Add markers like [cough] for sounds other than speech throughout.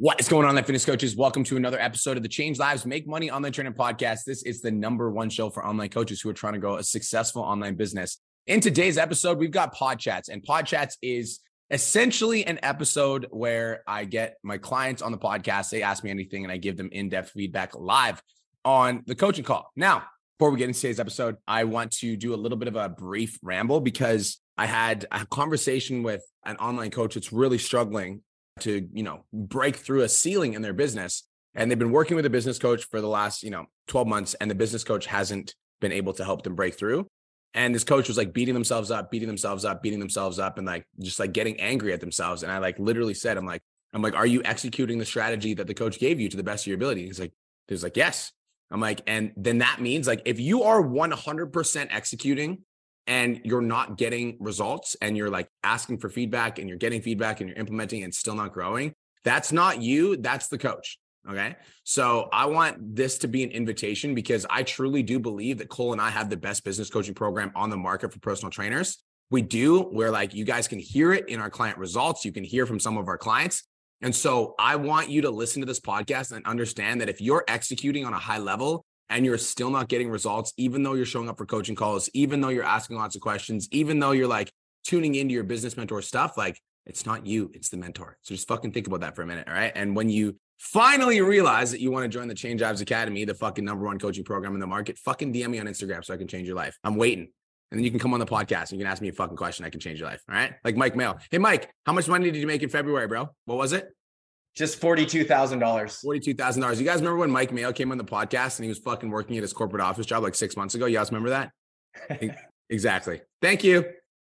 What is going on, fitness coaches? Welcome to another episode of the Change Lives Make Money Online Training Podcast. This is the number one show for online coaches who are trying to grow a successful online business. In today's episode, we've got Pod Chats, and Pod Chats is essentially an episode where I get my clients on the podcast. They ask me anything, and I give them in depth feedback live on the coaching call. Now, before we get into today's episode, I want to do a little bit of a brief ramble because I had a conversation with an online coach that's really struggling to, you know, break through a ceiling in their business. And they've been working with a business coach for the last, you know, 12 months, and the business coach hasn't been able to help them break through. And this coach was like beating themselves up, beating themselves up, beating themselves up, and like just like getting angry at themselves. And I like literally said, I'm like, I'm like, are you executing the strategy that the coach gave you to the best of your ability? He's like, he's like, yes. I'm like, and then that means like if you are 100% executing and you're not getting results and you're like asking for feedback and you're getting feedback and you're implementing and still not growing, that's not you, that's the coach. Okay. So I want this to be an invitation because I truly do believe that Cole and I have the best business coaching program on the market for personal trainers. We do, where like you guys can hear it in our client results. You can hear from some of our clients. And so I want you to listen to this podcast and understand that if you're executing on a high level and you're still not getting results, even though you're showing up for coaching calls, even though you're asking lots of questions, even though you're like tuning into your business mentor stuff, like it's not you, it's the mentor. So just fucking think about that for a minute. All right. And when you finally realize that you want to join the Change Lives Academy, the fucking number one coaching program in the market, fucking DM me on Instagram so I can change your life. I'm waiting. And then you can come on the podcast and you can ask me a fucking question. I can change your life. All right. Like Mike Mayo. Hey, Mike, how much money did you make in February, bro? What was it? Just forty-two thousand dollars. Forty-two thousand dollars. You guys remember when Mike Mayo came on the podcast and he was fucking working at his corporate office job like six months ago? You guys remember that? [laughs] exactly. Thank you.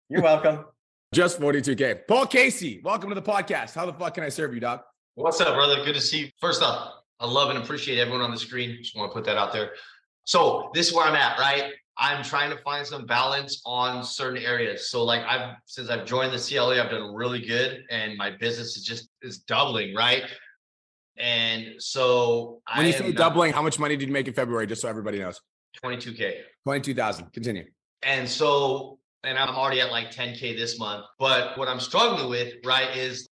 You're welcome. Just 42K. Paul Casey, welcome to the podcast. How the fuck can I serve you, Doc? What's up, brother? Good to see you. First off, I love and appreciate everyone on the screen. Just want to put that out there. So this is where I'm at, right? I'm trying to find some balance on certain areas. So like I've since I've joined the CLA, I've done really good and my business is just is doubling, right? And so when you say doubling, how much money did you make in February? Just so everybody knows. 22K. 22,000. Continue. And so, and I'm already at like 10K this month. But what I'm struggling with, right, is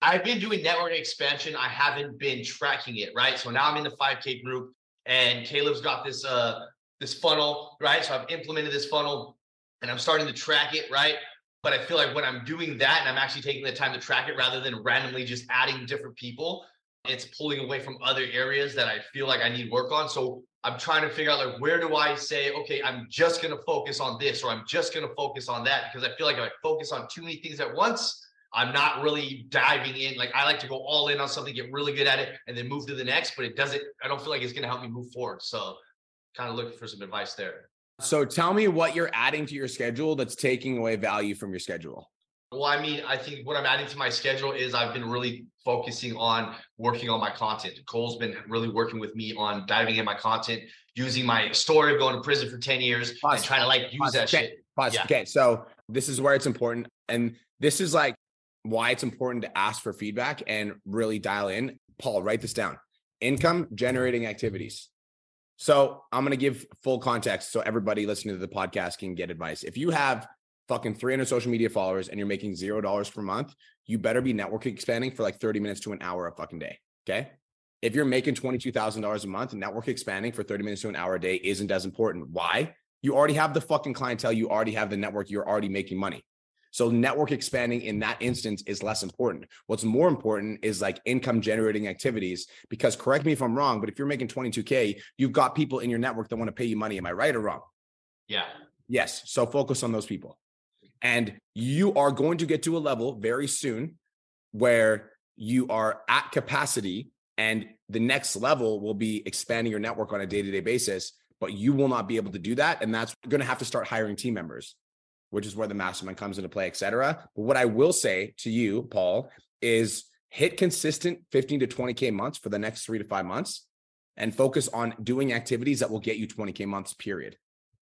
I've been doing network expansion. I haven't been tracking it, right? So now I'm in the 5K group and Caleb's got this uh this funnel, right? So I've implemented this funnel and I'm starting to track it, right? But I feel like when I'm doing that and I'm actually taking the time to track it rather than randomly just adding different people, it's pulling away from other areas that I feel like I need work on. So I'm trying to figure out like where do I say, okay, I'm just gonna focus on this or I'm just gonna focus on that because I feel like if I focus on too many things at once, I'm not really diving in. Like I like to go all in on something, get really good at it, and then move to the next. But it doesn't. I don't feel like it's gonna help me move forward. So kind of looking for some advice there. So tell me what you're adding to your schedule that's taking away value from your schedule. Well, I mean, I think what I'm adding to my schedule is I've been really focusing on working on my content. Cole's been really working with me on diving in my content, using my story of going to prison for 10 years Pause. and trying to like use Pause. that okay. shit. Pause. Yeah. Okay. So this is where it's important. And this is like why it's important to ask for feedback and really dial in. Paul, write this down. Income generating activities. So I'm going to give full context so everybody listening to the podcast can get advice. If you have fucking 300 social media followers and you're making zero dollars per month, you better be network expanding for like 30 minutes to an hour a fucking day. Okay. If you're making $22,000 a month, network expanding for 30 minutes to an hour a day isn't as important. Why? You already have the fucking clientele. You already have the network. You're already making money. So network expanding in that instance is less important. What's more important is like income generating activities. Because correct me if I'm wrong, but if you're making 22K, you've got people in your network that want to pay you money. Am I right or wrong? Yeah. Yes. So focus on those people. And you are going to get to a level very soon where you are at capacity and the next level will be expanding your network on a day-to-day basis but you will not be able to do that and that's going to have to start hiring team members which is where the mastermind comes into play, et cetera. But what I will say to you, Paul, is hit consistent 15 to 20K months for the next three to five months and focus on doing activities that will get you 20K months, period.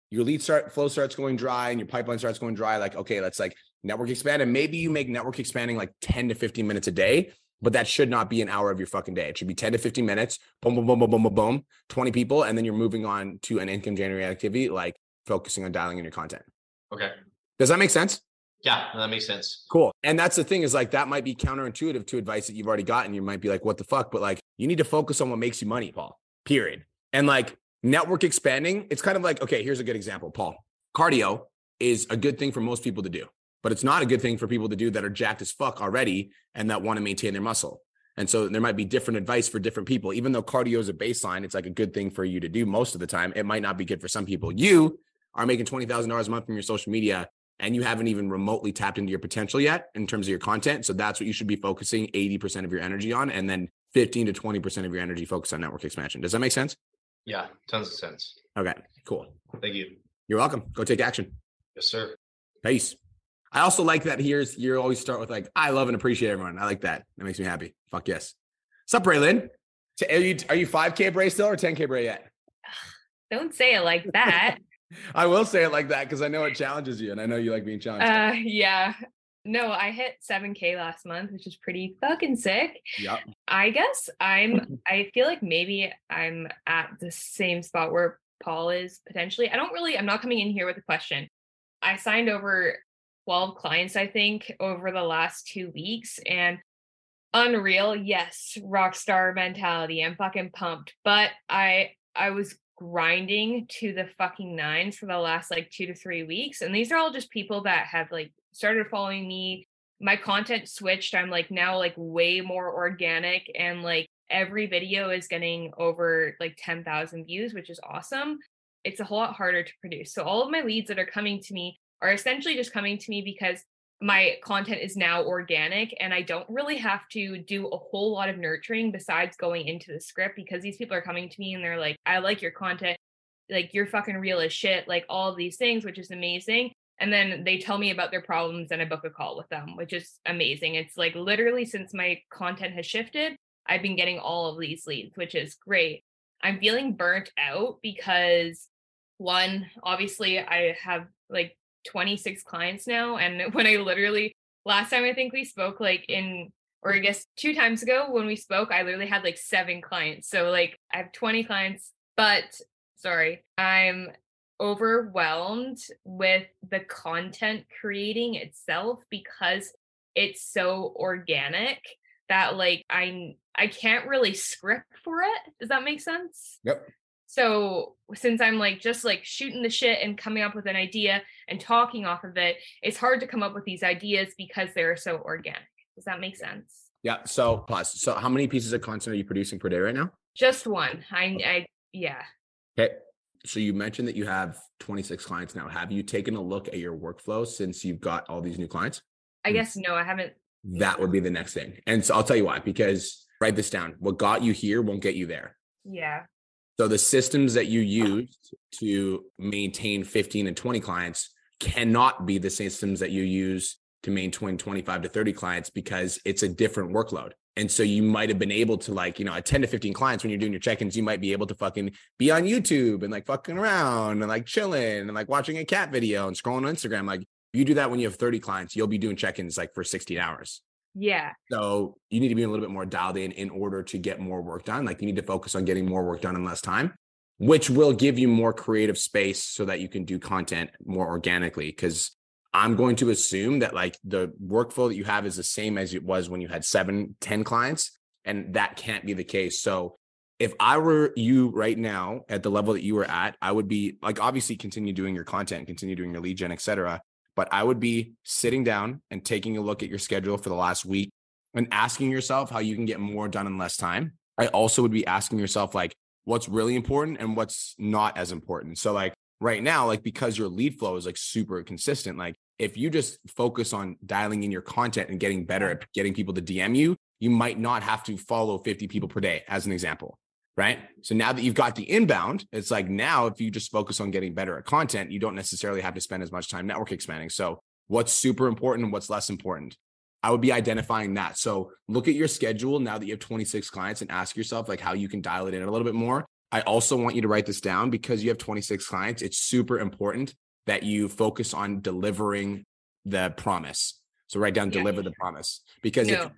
Your lead start flow starts going dry and your pipeline starts going dry. Like, okay, let's like network expand. And maybe you make network expanding like 10 to 15 minutes a day, but that should not be an hour of your fucking day. It should be 10 to 15 minutes, boom, boom, boom, boom, boom, boom, boom, 20 people. And then you're moving on to an income generating activity, like focusing on dialing in your content. Okay. Does that make sense? Yeah, that makes sense. Cool. And that's the thing is like that might be counterintuitive to advice that you've already gotten. You might be like, what the fuck? But like you need to focus on what makes you money, Paul. Period. And like network expanding, it's kind of like, okay, here's a good example, Paul. Cardio is a good thing for most people to do, but it's not a good thing for people to do that are jacked as fuck already and that want to maintain their muscle. And so there might be different advice for different people. Even though cardio is a baseline, it's like a good thing for you to do most of the time. It might not be good for some people. You are making $20,000 a month from your social media and you haven't even remotely tapped into your potential yet in terms of your content. So that's what you should be focusing 80% of your energy on. And then 15 to 20% of your energy focus on network expansion. Does that make sense? Yeah, tons of sense. Okay, cool. Thank you. You're welcome. Go take action. Yes, sir. Peace. I also like that here's you always start with like, I love and appreciate everyone. I like that. That makes me happy. Fuck yes. What's up, Braylon? Are you are you 5K Bray still or 10K Bray yet? Don't say it like that. [laughs] I will say it like that because I know it challenges you and I know you like being challenged. uh yeah. No, I hit 7k last month, which is pretty fucking sick. yep. I guess I'm [laughs] I feel like maybe I'm at the same spot where Paul is potentially. I don't really I'm not coming in here with a question. I signed over 12 clients I think over the last 2 weeks and unreal. Yes, rock star mentality. I'm fucking pumped. But I I was grinding to the fucking nines for the last like 2 to 3 weeks and these are all just people that have like started following me. My content switched. I'm like now like way more organic and like every video is getting over like 10,000 views which is awesome. It's a whole lot harder to produce. So all of my leads that are coming to me are essentially just coming to me because my content is now organic and I don't really have to do a whole lot of nurturing besides going into the script because these people are coming to me and they're like, I like your content. Like, you're fucking real as shit. Like, all these things, which is amazing. And then they tell me about their problems and I book a call with them, which is amazing. It's like literally since my content has shifted, I've been getting all of these leads, which is great. I'm feeling burnt out because one, obviously, I have like 26 clients now. And [laughs] when I literally, last time I think we spoke, like in, or I mm-hmm. guess two times ago when we spoke, I literally had like seven clients. So like I have 20 clients, but sorry, I'm overwhelmed with the content creating itself because it's so organic that like I I can't really script for it. Does that make sense? Yep. So since I'm like just like shooting the shit and coming up with an idea and talking off of it, it's hard to come up with these ideas because they're so organic. Does that make sense? Yeah. So pause. So how many pieces of content are you producing per day right now? Just one. I I yeah. Okay. So you mentioned that you have 26 clients now. Have you taken a look at your workflow since you've got all these new clients? I guess no, I haven't. That would be the next thing. And so I'll tell you why, because write this down. What got you here won't get you there. Yeah. So the systems that you used to maintain 15 and 20 clients cannot be the systems that you use to maintain 25 to 30 clients because it's a different workload. And so you might have been able to like, you know, at 10 to 15 clients when you're doing your check-ins, you might be able to fucking be on YouTube and like fucking around and like chilling and like watching a cat video and scrolling on Instagram. Like you do that when you have 30 clients, you'll be doing check-ins like for 16 hours. Yeah. So you need to be a little bit more dialed in in order to get more work done. Like you need to focus on getting more work done in less time, which will give you more creative space so that you can do content more organically. Cause I'm going to assume that like the workflow that you have is the same as it was when you had seven, 10 clients. And that can't be the case. So if I were you right now at the level that you were at, I would be like, obviously continue doing your content, continue doing your lead gen, et cetera. But I would be sitting down and taking a look at your schedule for the last week and asking yourself how you can get more done in less time. I also would be asking yourself, like, what's really important and what's not as important. So, like, right now, like, because your lead flow is like super consistent, like, if you just focus on dialing in your content and getting better at getting people to DM you, you might not have to follow 50 people per day, as an example. Right. So now that you've got the inbound, it's like now if you just focus on getting better at content, you don't necessarily have to spend as much time network expanding. So, what's super important and what's less important? I would be identifying that. So, look at your schedule now that you have 26 clients and ask yourself like how you can dial it in a little bit more. I also want you to write this down because you have 26 clients. It's super important that you focus on delivering the promise. So write down Yeah. deliver the promise because No. if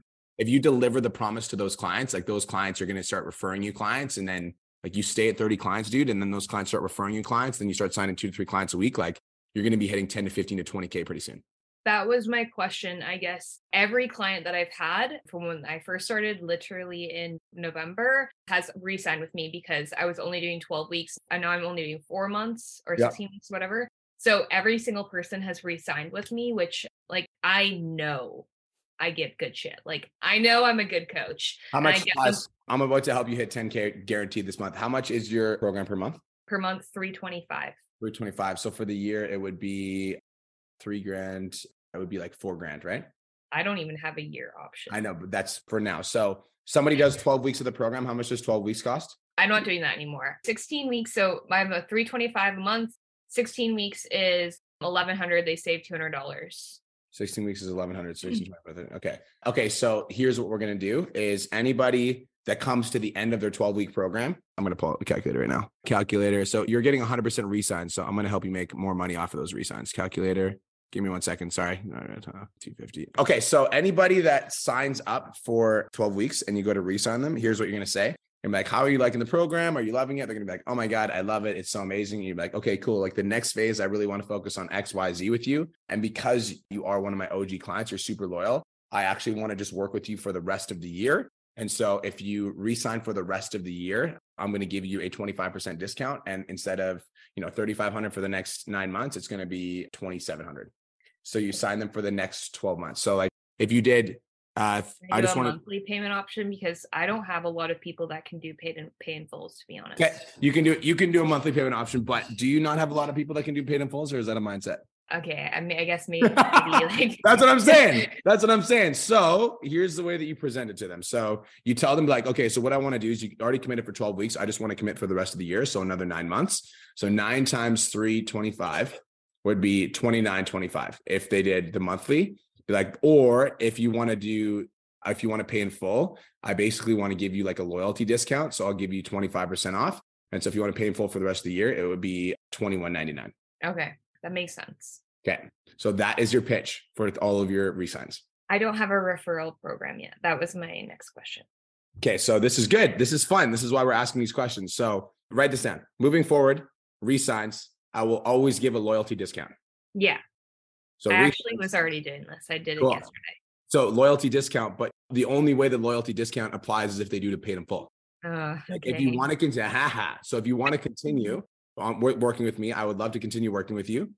you deliver the promise to those clients, like those clients are going to start referring you clients and then like you stay at 30 clients, dude, and then those clients start referring you clients, then you start signing two to three clients a week, like you're going to be hitting 10 to 15 to 20k pretty soon. that was my question. I guess every client that I've had from when I first started, literally in November, has re signed with me because I was only doing 12 weeks. I know I'm only doing four months or Yeah. 16 weeks, whatever. So every single person has re signed with me, which, like, I know I give good shit. Like, I know I'm a good coach How much? Plus, I'm about to help you hit 10k guaranteed this month. How much is your program per month? per month, 325. 325. So for the year, it would be three grand. It would be like four grand, right? I don't even have a year option. I know, but that's for now. So somebody does 12 weeks of the program. How much does 12 weeks cost? I'm not doing that anymore. 16 weeks. So I have a 325 a month. 16 weeks is 1100. They save $200. 16 weeks is 1100 16 hmm. okay. Okay so here's what we're going to do is anybody that comes to the end of their 12 week program i'm going to pull out the calculator right now. Calculator so you're getting 100% resigns so i'm going to help you make more money off of those resigns. Calculator give me one second sorry. Uh, 250 okay so anybody that signs up for 12 weeks and you go to resign them here's what you're going to say and like, how are you liking the program? Are you loving it? They're gonna be like, oh my God, I love it. It's so amazing. And you're like, okay, cool. Like the next phase, I really want to focus on X, Y, Z with you. And because you are one of my OG clients, you're super loyal. I actually want to just work with you for the rest of the year. And so if you resign for the rest of the year, I'm going to give you a 25% discount. And instead of, you know, 3,500 for the next nine months, it's going to be 2,700. So you sign them for the next 12 months. So like if you did, uh, Can I just want a monthly payment option because I don't have a lot of people that can do paid and pay in fulls, to be honest. okay, you can do, you can do a monthly payment option, but do you not have a lot of people that can do paid in fulls or is that a mindset? Okay. I mean, I guess [laughs] maybe, maybe like That's what I'm saying. [laughs] That's what I'm saying. So here's the way that you present it to them. So you tell them like, okay, so what I want to do is you already committed for 12 weeks. I just want to commit for the rest of the year. So another nine months. So nine times three, 25 would be 29, 25. If they did the monthly, be like, or if you want to do, if you want to pay in full, I basically want to give you like a loyalty discount. So I'll give you 25% off. And so if you want to pay in full for the rest of the year, it would be 21.99. Okay. That makes sense. Okay. So that is your pitch for all of your resigns. I don't have a referral program yet. That was my next question. Okay, so this is good. This is fun. This is why we're asking these questions. So write this down. Moving forward, resigns. I will always give a loyalty discount. Yeah. So I actually was already doing this. I did it yesterday. so loyalty discount, but the only way the loyalty discount applies is if they do to pay in full. Uh, Like if you want to continue, haha. So if you want to continue on wor- working with me, I would love to continue working with you.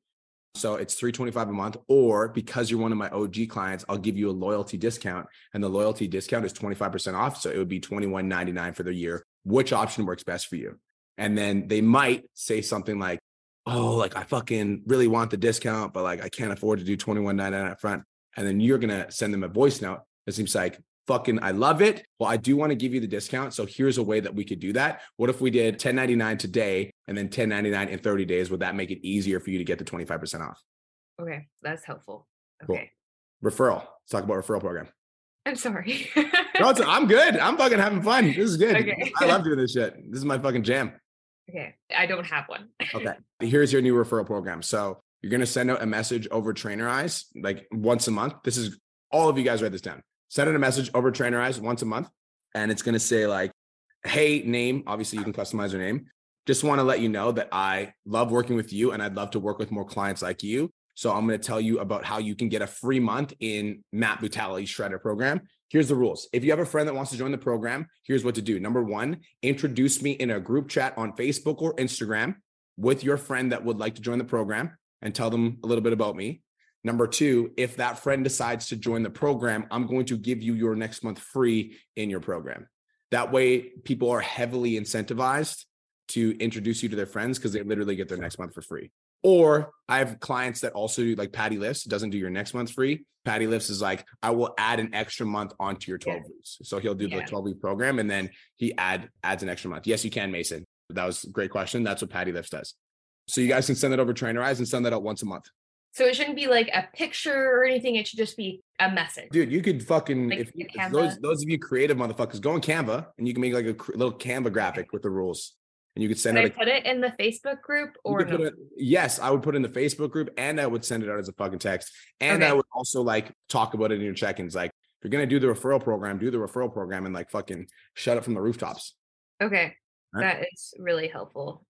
So it's 325 a month, or because you're one of my OG clients, I'll give you a loyalty discount. And the loyalty discount is 25% off. So it would be 21.99 for the year. Which option works best for you? And then they might say something like, Oh, like I fucking really want the discount, but like I can't afford to do 21.99 up front. And then you're gonna send them a voice note that seems like fucking I love it. Well, I do want to give you the discount. So here's a way that we could do that. What if we did 1099 today and then 1099 in 30 days? Would that make it easier for you to get the 25% off? Okay. That's helpful. Cool. Okay. Referral. Let's talk about referral program. I'm sorry. No, I'm good. I'm fucking having fun. This is [laughs] good. Okay. I love doing this shit. This is my fucking jam. Okay. I don't have one. Okay. [laughs] Here's your new referral program. So you're going to send out a message over Trainerize like once a month. This is all of you guys write this down. Send out a message over Trainerize once a month. And it's going to say like, Hey, name. Obviously you can customize your name. Just want to let you know that I love working with you and I'd love to work with more clients like you. So I'm going to tell you about how you can get a free month in Matt Brutality Shredder program. Here's the rules. If you have a friend that wants to join the program, here's what to do. Number one, introduce me in a group chat on Facebook or Instagram with your friend that would like to join the program and tell them a little bit about me. Number two, if that friend decides to join the program, I'm going to give you your next month free in your program. That way, people are heavily incentivized to introduce you to their friends because they literally get their next month for free. Or I have clients that also do like Patty Lifts doesn't do your next month free. Patty Lifts is like, I will add an extra month onto your 12 Yeah. weeks. So he'll do the Yeah. 12 week program and then he add adds an extra month. Yes, you can, Mason. That was a great question. That's what Patty Lifts does. So you guys can send that over Trainerize and send that out once a month. So it shouldn't be like a picture or anything. It should just be a message. Dude, you could fucking Like if, if those those of you creative motherfuckers go on Canva and you can make like a cr- little Canva graphic with the rules. And you could send Can out I a put it in the Facebook group or no? it, yes, I would put it in the Facebook group and I would send it out as a fucking text. And I would also like talk about it in your check-ins. Like if you're gonna do the referral program, do the referral program and like fucking shut it from the rooftops. Okay. Right. That is really helpful.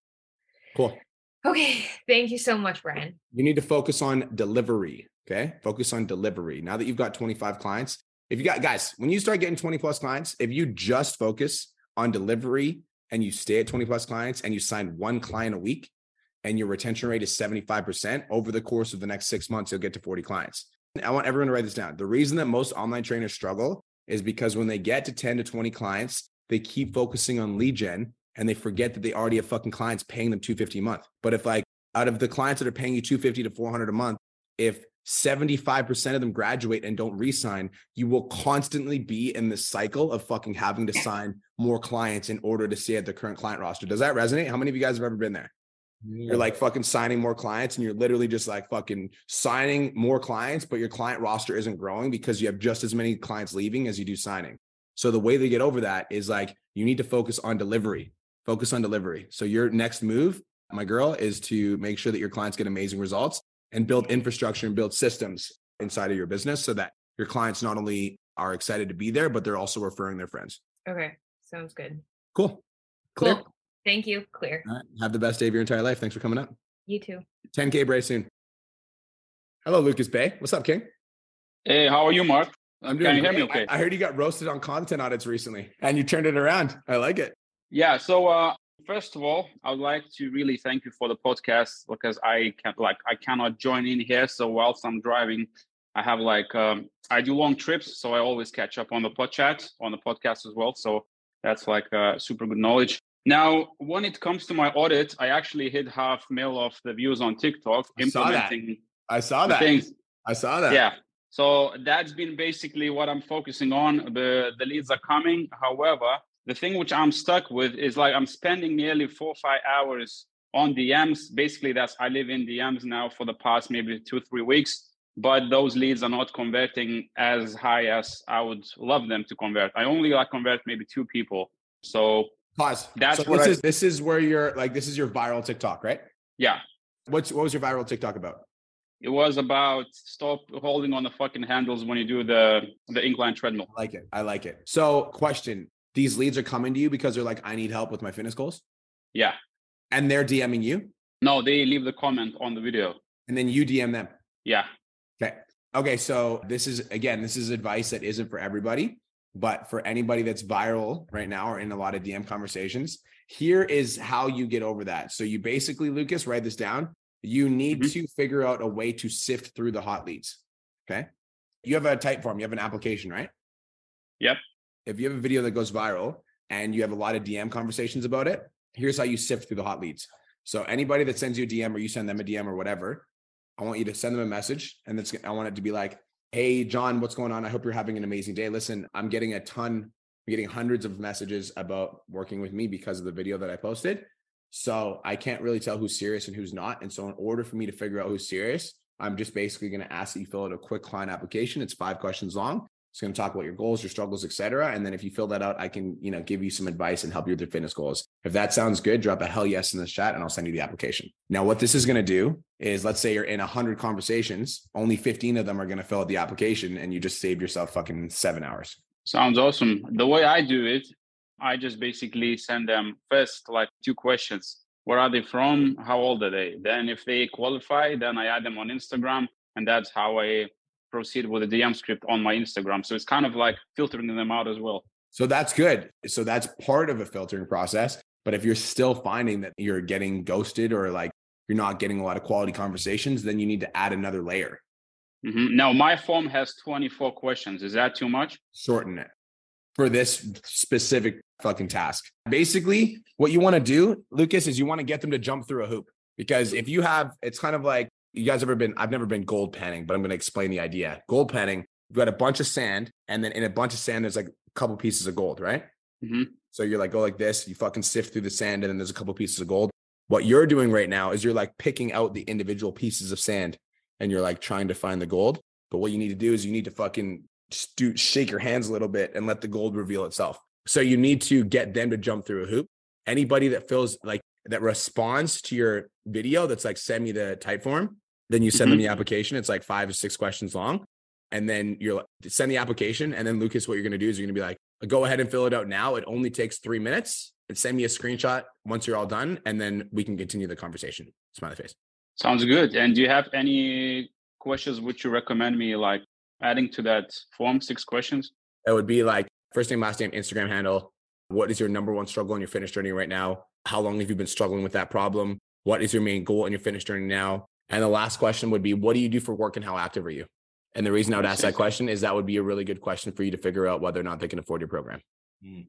Cool. Okay. Thank you so much, Brian. You need to focus on delivery. Okay. Focus on delivery. Now that you've got 25 clients, if you got guys, when you start getting 20 plus clients, if you just focus on delivery and you stay at 20 plus clients and you sign one client a week and your retention rate is 75% over the course of the next six months, you'll get to 40 clients. I want everyone to write this down. The reason that most online trainers struggle is because when they get to 10 to 20 clients, they keep focusing on lead gen and they forget that they already have fucking clients paying them 250 a month. But if like out of the clients that are paying you 250 to 400 a month, if 75% of them graduate and don't resign, you will constantly be in the cycle of fucking having to sign more clients in order to stay at the current client roster. Does that resonate? How many of you guys have ever been there? You're like fucking signing more clients and you're literally just like fucking signing more clients, but your client roster isn't growing because you have just as many clients leaving as you do signing. So the way they get over that is like you need to focus on delivery. Focus on delivery. So your next move, my girl, is to make sure that your clients get amazing results and build infrastructure and build systems inside of your business so that your clients not only are excited to be there, but they're also referring their friends. Okay. Sounds good. Cool. Clear. Cool. Thank you. Clear. All right. Have the best day of your entire life. Thanks for coming up. You too. 10K Bray soon. Hello, Lucas Bay. What's up, King? Hey, how are you, Mark? I'm doing. Can you hear me okay? I, I heard you got roasted on content audits recently and you turned it around. I like it. Yeah. So, uh, first of all, I would like to really thank you for the podcast because I can like I cannot join in here. So whilst I'm driving, I have like um, I do long trips, so I always catch up on the pod chat on the podcast as well. So that's like uh, super good knowledge. Now, when it comes to my audit, I actually hit half mil of the views on TikTok I saw that. implementing I saw that. things. I saw that. Yeah. So that's been basically what I'm focusing on. The the leads are coming. However, the thing which I'm stuck with is like I'm spending nearly four or five hours on DMs. Basically, that's I live in DMs now for the past maybe two, three weeks. But those leads are not converting as high as I would love them to convert. I only like convert maybe two people. So Pause. That's so what this I- is this is where you're like this is your viral TikTok, right? yeah, What's what was your viral TikTok about? it was about stop holding on the fucking handles when you do the the incline treadmill. I like it. I like it. So, question: These leads are coming to you because they're like, I need help with my fitness goals, Yeah. and they're DMing you, No, they leave the comment on the video. and then you DM them. Yeah. Okay. Okay. So this is again, this is advice that isn't for everybody, but for anybody that's viral right now or in a lot of DM conversations, here is how you get over that. So you basically, Lucas, write this down. You need Mhm. to figure out a way to sift through the hot leads. Okay. You have a Typeform, you have an application, right? Yep. If you have a video that goes viral and you have a lot of DM conversations about it, here's how you sift through the hot leads. So anybody that sends you a DM or you send them a DM or whatever, I want you to send them a message and it's I want it to be like, "Hey John, what's going on? I hope you're having an amazing day. Listen, I'm getting a ton, I'm getting hundreds of messages about working with me because of the video that I posted. So I can't really tell who's serious and who's not. And so in order for me to figure out who's serious, I'm just basically going to ask that you fill out a quick client application. It's five questions long. It's going to talk about your goals, your struggles, etc. And then if you fill that out, I can, you know, give you some advice and help you with your fitness goals. If that sounds good, drop a hell yes in the chat and I'll send you the application. Now, what this is going to do is let's say you're in 100 conversations, only 15 of them are going to fill out the application and you just saved yourself fucking seven hours. Sounds awesome. The way I do it, I just basically send them first like two questions. Where are they from? How old are they? Then if they qualify, then I add them on Instagram. And that's how I proceed with the DM script on my Instagram. So it's kind of like filtering them out as well. So that's good. So that's part of a filtering process. But if you're still finding that you're getting ghosted or like you're not getting a lot of quality conversations, then you need to add another layer, Mhm. Now, my form has 24 questions. Is that too much? shorten it for this specific fucking task. Basically, what you want to do, Lucas, is you want to get them to jump through a hoop. Because if you have, it's kind of like you guys ever been, I've never been gold panning, but I'm going to explain the idea. Gold panning, you've got a bunch of sand, and then in a bunch of sand, there's like a couple pieces of gold, right? Mhm. So you're like, go like this, you fucking sift through the sand, and then there's a couple pieces of gold. What you're doing right now is you're like picking out the individual pieces of sand and you're like trying to find the gold. But what you need to do is you need to fucking do, shake your hands a little bit and let the gold reveal itself. So you need to get them to jump through a hoop. Anybody that feels like that responds to your video that's like send me the Typeform, then you send them mm-hmm. the application. It's like five or six questions long. And then you're like, send the application. And then Lucas, what you're going to do is you're going to be like, go ahead and fill it out now. It only takes three minutes. and send me a screenshot once you're all done, and then we can continue the conversation. Smiley face. Sounds good. And do you have any questions which you recommend me like adding to that form? Six questions. It would be like first name, last name, Instagram handle. What is your number one struggle in your fitness journey right now? How long have you been struggling with that problem? What is your main goal in your fitness journey now? And the last question would be, what do you do for work and how active are you? And the reason I would ask that question is that would be a really good question for you to figure out whether or not they can afford your program. Hmm.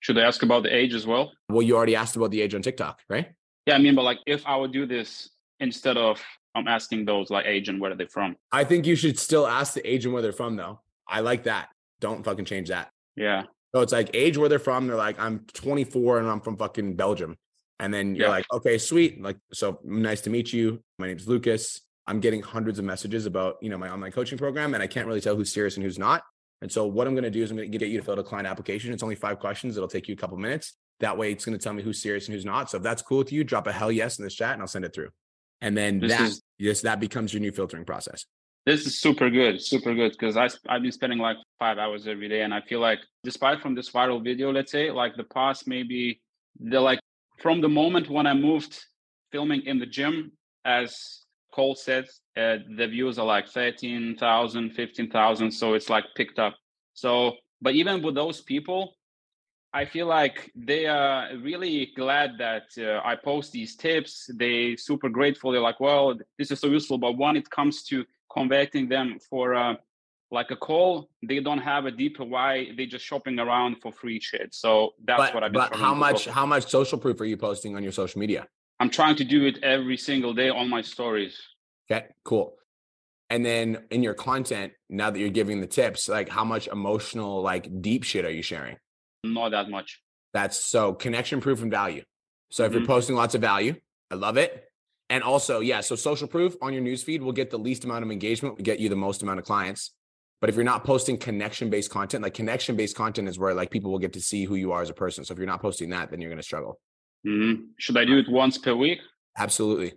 Should I ask about the age as well? Well, you already asked about the age on TikTok, right? Yeah, I mean, but like if I would do this instead of I'm asking those like age and where are they from? I think you should still ask the age and where they're from, though. I like that. Don't fucking change that. Yeah. So it's like age where they're from. They're like, I'm 24 and I'm from fucking Belgium. And then you're Yeah. like, okay, sweet. Like, so nice to meet you. My name's Lucas. I'm getting hundreds of messages about, you know, my online coaching program, and I can't really tell who's serious and who's not. And so what I'm going to do is I'm going to get you to fill out a client application. It's only five questions. It'll take you a couple minutes. That way it's going to tell me who's serious and who's not. So if that's cool with you, drop a hell yes in this chat and I'll send it through. And then This that, is- yes, that becomes your new filtering process. This is super good, super good because I I've been spending like five hours every day, and I feel like despite from this viral video, let's say like the past maybe the like from the moment when I moved filming in the gym, as Cole said, uh, the views are like 13,000, 15,000. So it's like picked up. So, but even with those people, I feel like they are really glad that uh, I post these tips. They super grateful. They're like, well, this is so useful. But when it comes to converting them for uh, like a call, they don't have a deeper why. They're just shopping around for free shit. So that's But, what I've been. but how much, how much social proof are you posting on your social media? I'm trying to do it every single day on my stories. Okay, cool. And then in your content, now that you're giving the tips, like how much emotional, like deep shit are you sharing? Not that much. That's so connection proof and value. So if you're Mhm. posting lots of value, I love it. And also, yeah, so social proof on your newsfeed will get the least amount of engagement, will get you the most amount of clients. But if you're not posting connection based content, like connection based content is where like people will get to see who you are as a person. So if you're not posting that, then you're going to struggle. Mhm. Should I do it once per week? Absolutely.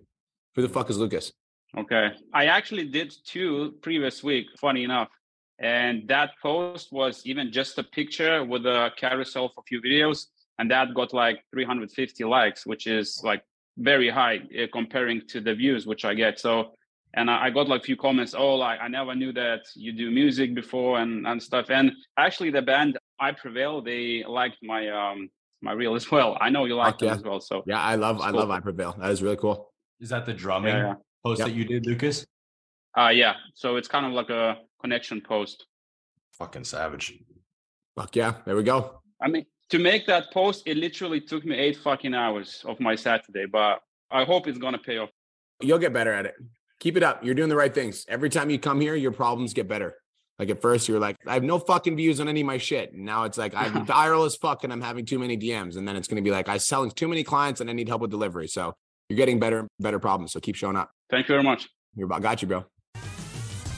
Who the fuck is Lucas? Okay. I actually did two previous week, funny enough. And that post was even just a picture with a carousel of a few videos. And that got like 350 likes, which is like very high uh, comparing to the views which I get. So, and I I got like a few comments. Oh, like I never knew that you do music before and and stuff. And actually, the band I Prevail, they liked my um my reel as well. I know you like Fuck them yeah. as well. So Yeah, I love, I Cool. love I Prevail. That is really cool. Is that the drumming yeah, yeah. post Yep. that you did, Lucas? Uh, yeah. So it's kind of like a connection post. Fucking savage. Fuck yeah. There we go. I mean, to make that post, it literally took me eight fucking hours of my Saturday, but I hope it's gonna pay off. You'll get better at it. Keep it up. You're doing the right things. Every time you come here, your problems get better. Like at first, you're like, I have no fucking views on any of my shit. And now it's like, I'm [laughs] viral as fuck and I'm having too many DMs. And then it's going to be like, I'm selling too many clients and I need help with delivery. So you're getting better, and better problems. So keep showing up. Thank you very much. You're about, got you, bro.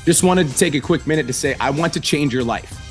Just wanted to take a quick minute to say, I want to change your life.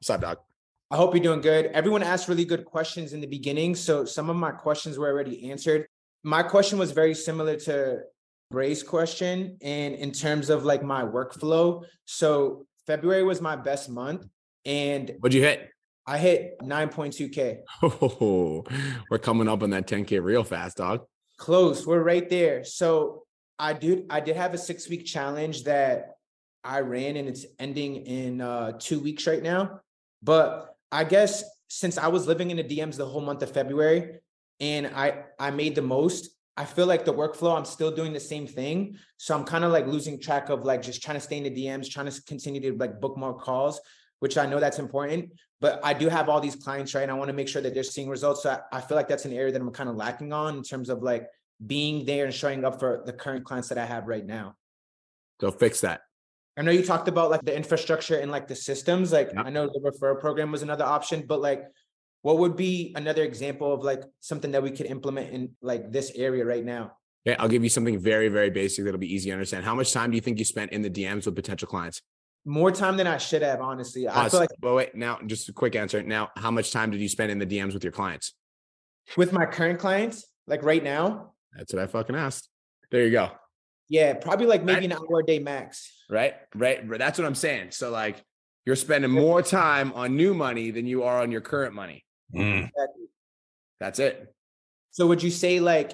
what's up, dog? I hope you're doing good. Everyone asked really good questions in the beginning. So some of my questions were already answered. My question was very similar to Bray's question and in terms of like my workflow. So February was my best month and What'd you hit? I hit 9.2K. Oh, [laughs] we're coming up on that 10K real fast, dog. Close. We're right there. So I did I did have a six week challenge that I ran and it's ending in uh two weeks right now. But I guess since I was living in the DMs the whole month of February and I I made the most, I feel like the workflow, I'm still doing the same thing. So I'm kind of like losing track of like just trying to stay in the DMs, trying to continue to like book more calls, which I know that's important. But I do have all these clients, right? And I want to make sure that they're seeing results. So I, I feel like that's an area that I'm kind of lacking on in terms of like being there and showing up for the current clients that I have right now. So fix that. I know you talked about like the infrastructure and like the systems. Like Yep. I know the referral program was another option, but like what would be another example of like something that we could implement in like this area right now? Okay, I'll give you something very, very basic that'll be easy to understand. How much time do you think you spent in the DMs with potential clients? More time than I should have, honestly. I feel like but wait, now just a quick answer. Now, how much time did you spend in the DMs with your clients? with my current clients, like right now, That's what I fucking asked. There you go. yeah, probably like maybe an hour a day max. Right, right. That's what I'm saying. So like, you're spending more time on new money than you are on your current money. Mm. Exactly. That's it. So would you say like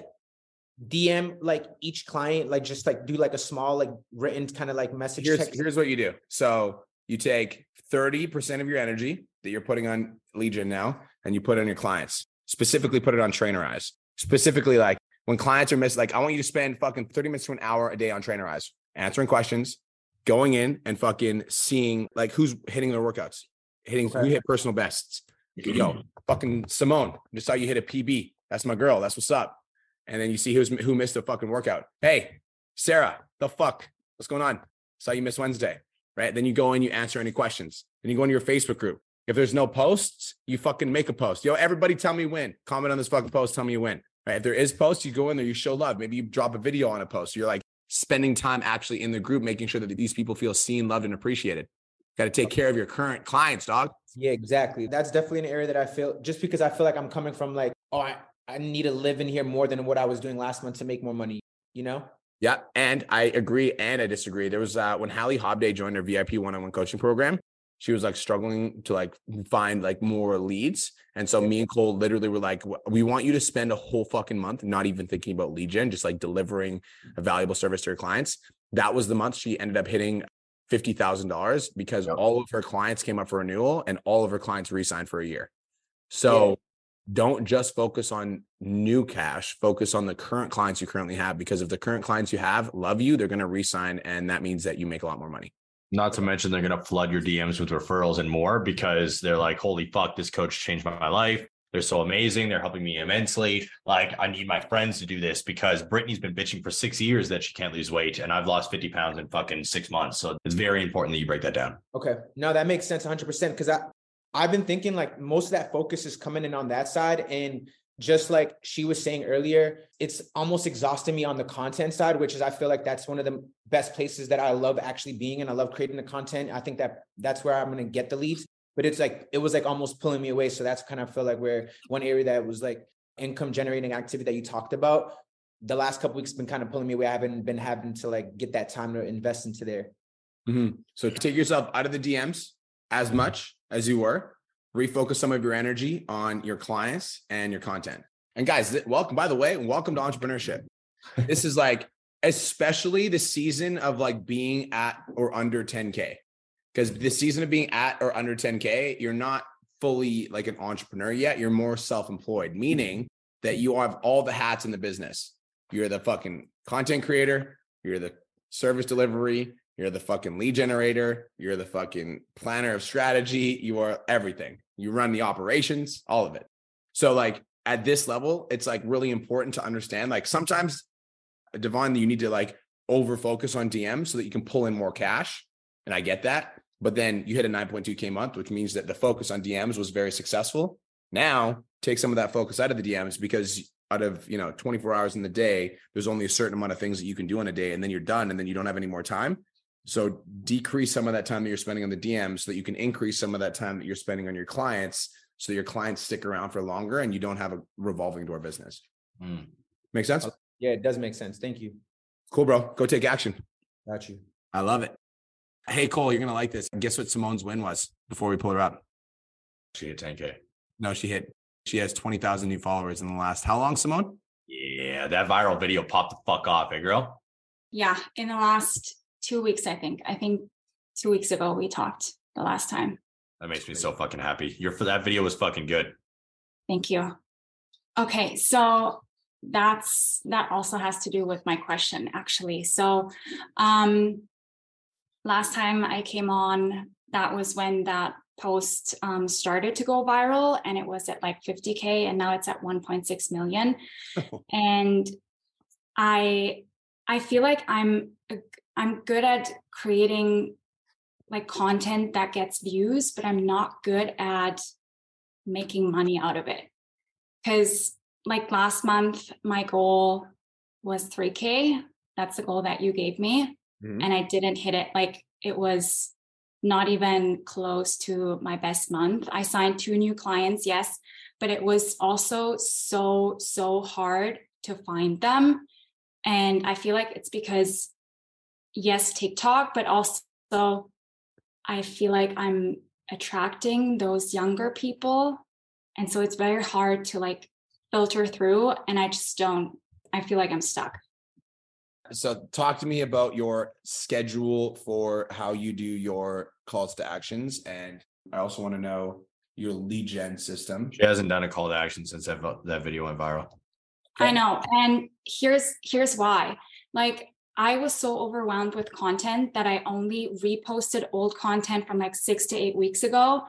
DM like each client, like just like do like a small like written kind of like message Here's text? here's what you do. So you take 30% of your energy that you're putting on lead gen now, and you put it on your clients. Specifically, put it on Trainerize. Specifically, like when clients are missing, like I want you to spend fucking 30 minutes to an hour a day on Trainerize, answering questions, going in and fucking seeing like who's hitting their workouts, hitting who hit personal bests. Yo, fucking Simone, just saw you hit a PB. That's my girl. That's what's up. And then you see who's who missed a fucking workout. Hey, Sarah, the fuck, what's going on? Saw you miss Wednesday, right? Then you go in, you answer any questions. Then you go into your Facebook group. If there's no posts, you fucking make a post. Yo, everybody tell me when. Comment on this fucking post. Tell me you win. Right? If there is posts, you go in there, you show love. Maybe you drop a video on a post. You're like spending time actually in the group, making sure that these people feel seen, loved, and appreciated. Got to take care of your current clients, dog. Yeah, exactly. That's definitely an area that I feel just because I feel like I'm coming from like, oh, I, I need to live in here more than what I was doing last month to make more money, you know? Yeah, and I agree and I disagree. There was uh, when Hallie Hobday joined our VIP one-on-one coaching program, she was like struggling to like find like more leads, and so me and Cole literally were like, "We want you to spend a whole fucking month not even thinking about lead gen, just like delivering a valuable service to your clients." That was the month she ended up hitting fifty thousand dollars because Yep. all of her clients came up for renewal and all of her clients re-signed for a year. So don't just focus on new cash focus on the current clients you currently have because if the current clients you have love you they're going to re-sign and that means that you make a lot more money Not to mention they're gonna flood your DMs with referrals and more because they're like, holy fuck, this coach changed my, my life. They're so amazing. They're helping me immensely. Like, I need my friends to do this because Brittany's been bitching for six years that she can't lose weight, and I've lost 50 pounds in fucking six months. So it's very important that you break that down. Okay. No, that makes sense 100% because I I've been thinking like most of that focus is coming in on that side and just like she was saying earlier, it's almost exhausting me on the content side, which is I feel like that's one of the best places that I love actually being and I love creating the content. I think that that's where I'm going to get the leads, but it's like it was like almost pulling me away. So that's kind of feel like where one area that was like income generating activity that you talked about. The last couple weeks been kind of pulling me away. I haven't been having to like get that time to invest into there. Mhm. so take yourself out of the dms as much as you were refocus some of your energy on your clients and your content. And guys welcome by the way welcome to entrepreneurship. This is like especially the season of like being at or under 10k because the season of being at or under 10k you're not fully like an entrepreneur yet you're more self-employed meaning that you have all the hats in the business. You're the fucking content creator you're the service delivery you're the fucking lead generator you're the fucking planner of strategy you are everything you run the operations all of it so like at this level it's like really important to understand like sometimes Devon, you need to like over focus on DM so that you can pull in more cash. And I get that. But then you hit a 9.2K month, which means that the focus on DMs was very successful. Now take some of that focus out of the DMs because out of you know 24 hours in the day, there's only a certain amount of things that you can do in a day, and then you're done, and then you don't have any more time. So decrease some of that time that you're spending on the DMs so that you can increase some of that time that you're spending on your clients so that your clients stick around for longer and you don't have a revolving door business. Mm. Make sense? Yeah, it does make sense. Thank you. Cool, bro. Go take action. Got you. I love it. Hey, Cole, you're going to like this. Guess what Simone's win was before we pull her up? She hit 10K. No, she hit, she has 20,000 new followers in the last, how long, Simone? Yeah, that viral video popped the fuck off, eh, girl? Yeah, in the last two weeks, I think. I think two weeks ago we talked the last time. That makes me so fucking happy. Your for that video was fucking good. Thank you. Okay, so that's that also has to do with my question actually. So um last time I came on, that was when that post um, started to go viral and it was at like 50k and now it's at 1.6 million [laughs] and i i feel like i'm a- i'm good at creating like content that gets views but i'm not good at making money out of it. Because like last month, my goal was 3K. That's the goal that you gave me. Mhm. And I didn't hit it. Like it was not even close to my best month. I signed two new clients, yes, but it was also so, so hard to find them. And I feel like it's because, yes, TikTok, but also I feel like I'm attracting those younger people. And so it's very hard to like filter through. And I just don't, I feel like I'm stuck. So talk to me about your schedule for how you do your calls to actions. And I also want to know your lead gen system. She hasn't done a call to action since that, vo- that video went viral. I know. And here's here's why. Like I was so overwhelmed with content that I only reposted old content from like 6 to 8 weeks ago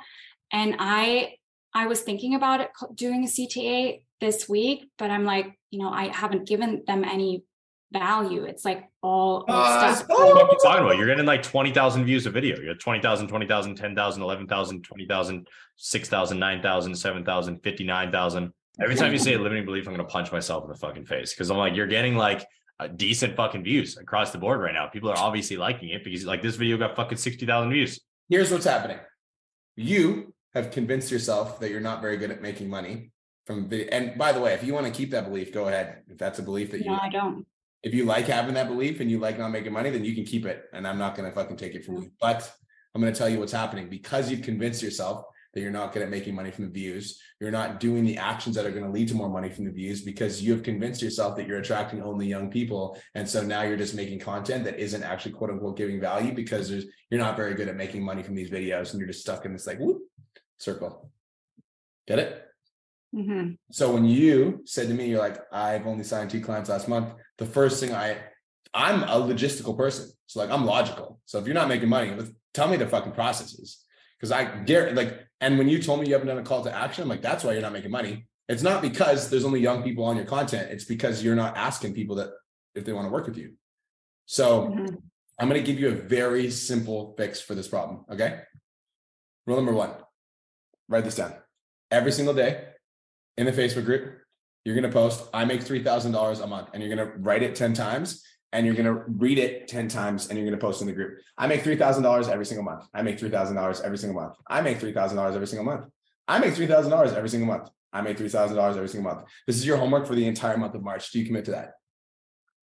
and I I was thinking about it doing a CTA this week, but I'm like, you know, I haven't given them any value. It's like all Uh, stuff. What are you talking about? You're getting like 20,000 views a video. You're at 20,000, 20,000, 10,000, 11,000, 20,000, 6,000, 9,000, 7,000, 59,000. Every time you say a limiting belief, I'm going to punch myself in the fucking face because I'm like, you're getting like a decent fucking views across the board right now. People are obviously liking it because like this video got fucking 60,000 views. Here's what's happening. You have convinced yourself that you're not very good at making money from video. And by the way, if you want to keep that belief, go ahead. If that's a belief that you No, I don't. if you like having that belief and you like not making money, then you can keep it. And I'm not going to fucking take it from you. But I'm going to tell you what's happening because you've convinced yourself that you're not good at making money from the views. You're not doing the actions that are going to lead to more money from the views because you have convinced yourself that you're attracting only young people. And so now you're just making content that isn't actually quote unquote giving value because there's you're not very good at making money from these videos and you're just stuck in this like whoop circle. Get it? Mhm. So when you said to me, you're like, I've only signed two clients last month. The first thing I, I'm a logistical person. So like I'm logical. So if you're not making money, tell me the fucking processes. Because I guarantee, like, and when you told me you haven't done a call to action, I'm like, that's why you're not making money. It's not because there's only young people on your content. It's because you're not asking people that if they want to work with you. So Mhm. I'm going to give you a very simple fix for this problem. Okay. Rule number one write this down. Every single day in the Facebook group, you're going to post, I make $3,000 a month, and you're going to write it 10 times and you're going to read it 10 times and you're going to post in the group. I make $3,000 every single month. I make $3,000 every single month. I make $3,000 every single month. I make $3,000 every single month. I make $3,000 every single month. This is your homework for the entire month of March. Do you commit to that?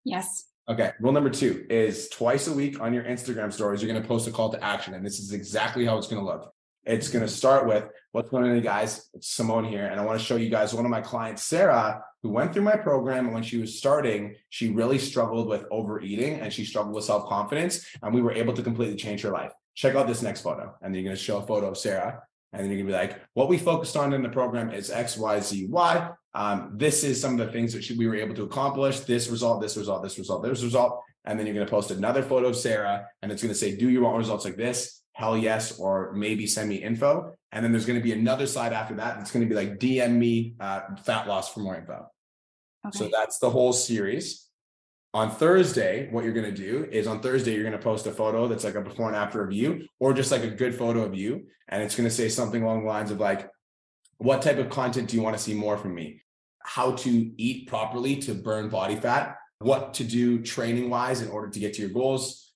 Yes. Okay. Rule number two is twice a week on your Instagram stories, you're going to post a call to action. And this is exactly how it's going to look. It's going to start with what's going on, guys? It's Simone here. And I want to show you guys one of my clients, Sarah, who went through my program. And when she was starting, she really struggled with overeating and she struggled with self confidence. And we were able to completely change her life. Check out this next photo. And then you're going to show a photo of Sarah. And then you're going to be like, what we focused on in the program is X, Y, Z, Y. Um, this is some of the things that she, we were able to accomplish. This result, this result, this result, this result. And then you're going to post another photo of Sarah and it's going to say, do you want results like this? Hell yes, or maybe send me info. And then there's going to be another slide after that. It's going to be like DM me uh, fat loss for more info. So that's the whole series. On Thursday, what you're going to do is on Thursday, you're going to post a photo that's like a before and after of you, or just like a good photo of you. And it's going to say something along the lines of like, what type of content do you want to see more from me? How to eat properly to burn body fat, what to do training wise in order to get to your goals.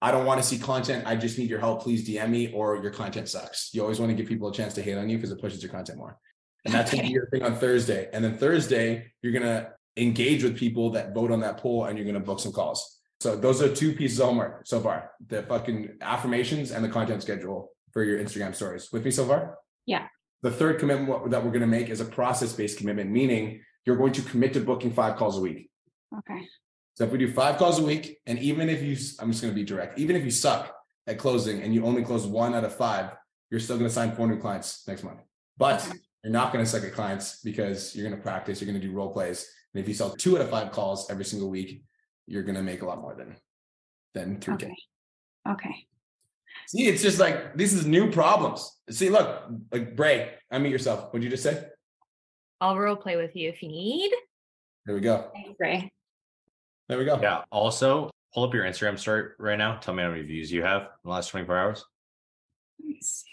I don't want to see content. I just need your help. Please DM me or your content sucks. You always want to give people a chance to hate on you because it pushes your content more. And that's going to be your thing on Thursday. And then Thursday, you're going to engage with people that vote on that poll and you're going to book some calls. So those are two pieces of homework so far the fucking affirmations and the content schedule for your Instagram stories. With me so far? Yeah. The third commitment that we're going to make is a process based commitment, meaning you're going to commit to booking five calls a week. Okay. So if we do five calls a week, and even if you, I'm just going to be direct, even if you suck at closing and you only close one out of five, you're still going to sign four new clients next month. But Okay. You're not going to suck at clients because you're going to practice, you're going to do role plays. And if you sell two out of five calls every single week, you're going to make a lot more than than 3K. Okay. Okay. See, it's just like this is new problems. See, look, like Bray, unmute yourself. What'd you just say? I'll role play with you if you need. There we go. Thanks, Ray. There we go. Yeah. Also, pull up your Instagram story right now. Tell me how many views you have in the last 24 hours. Let me see.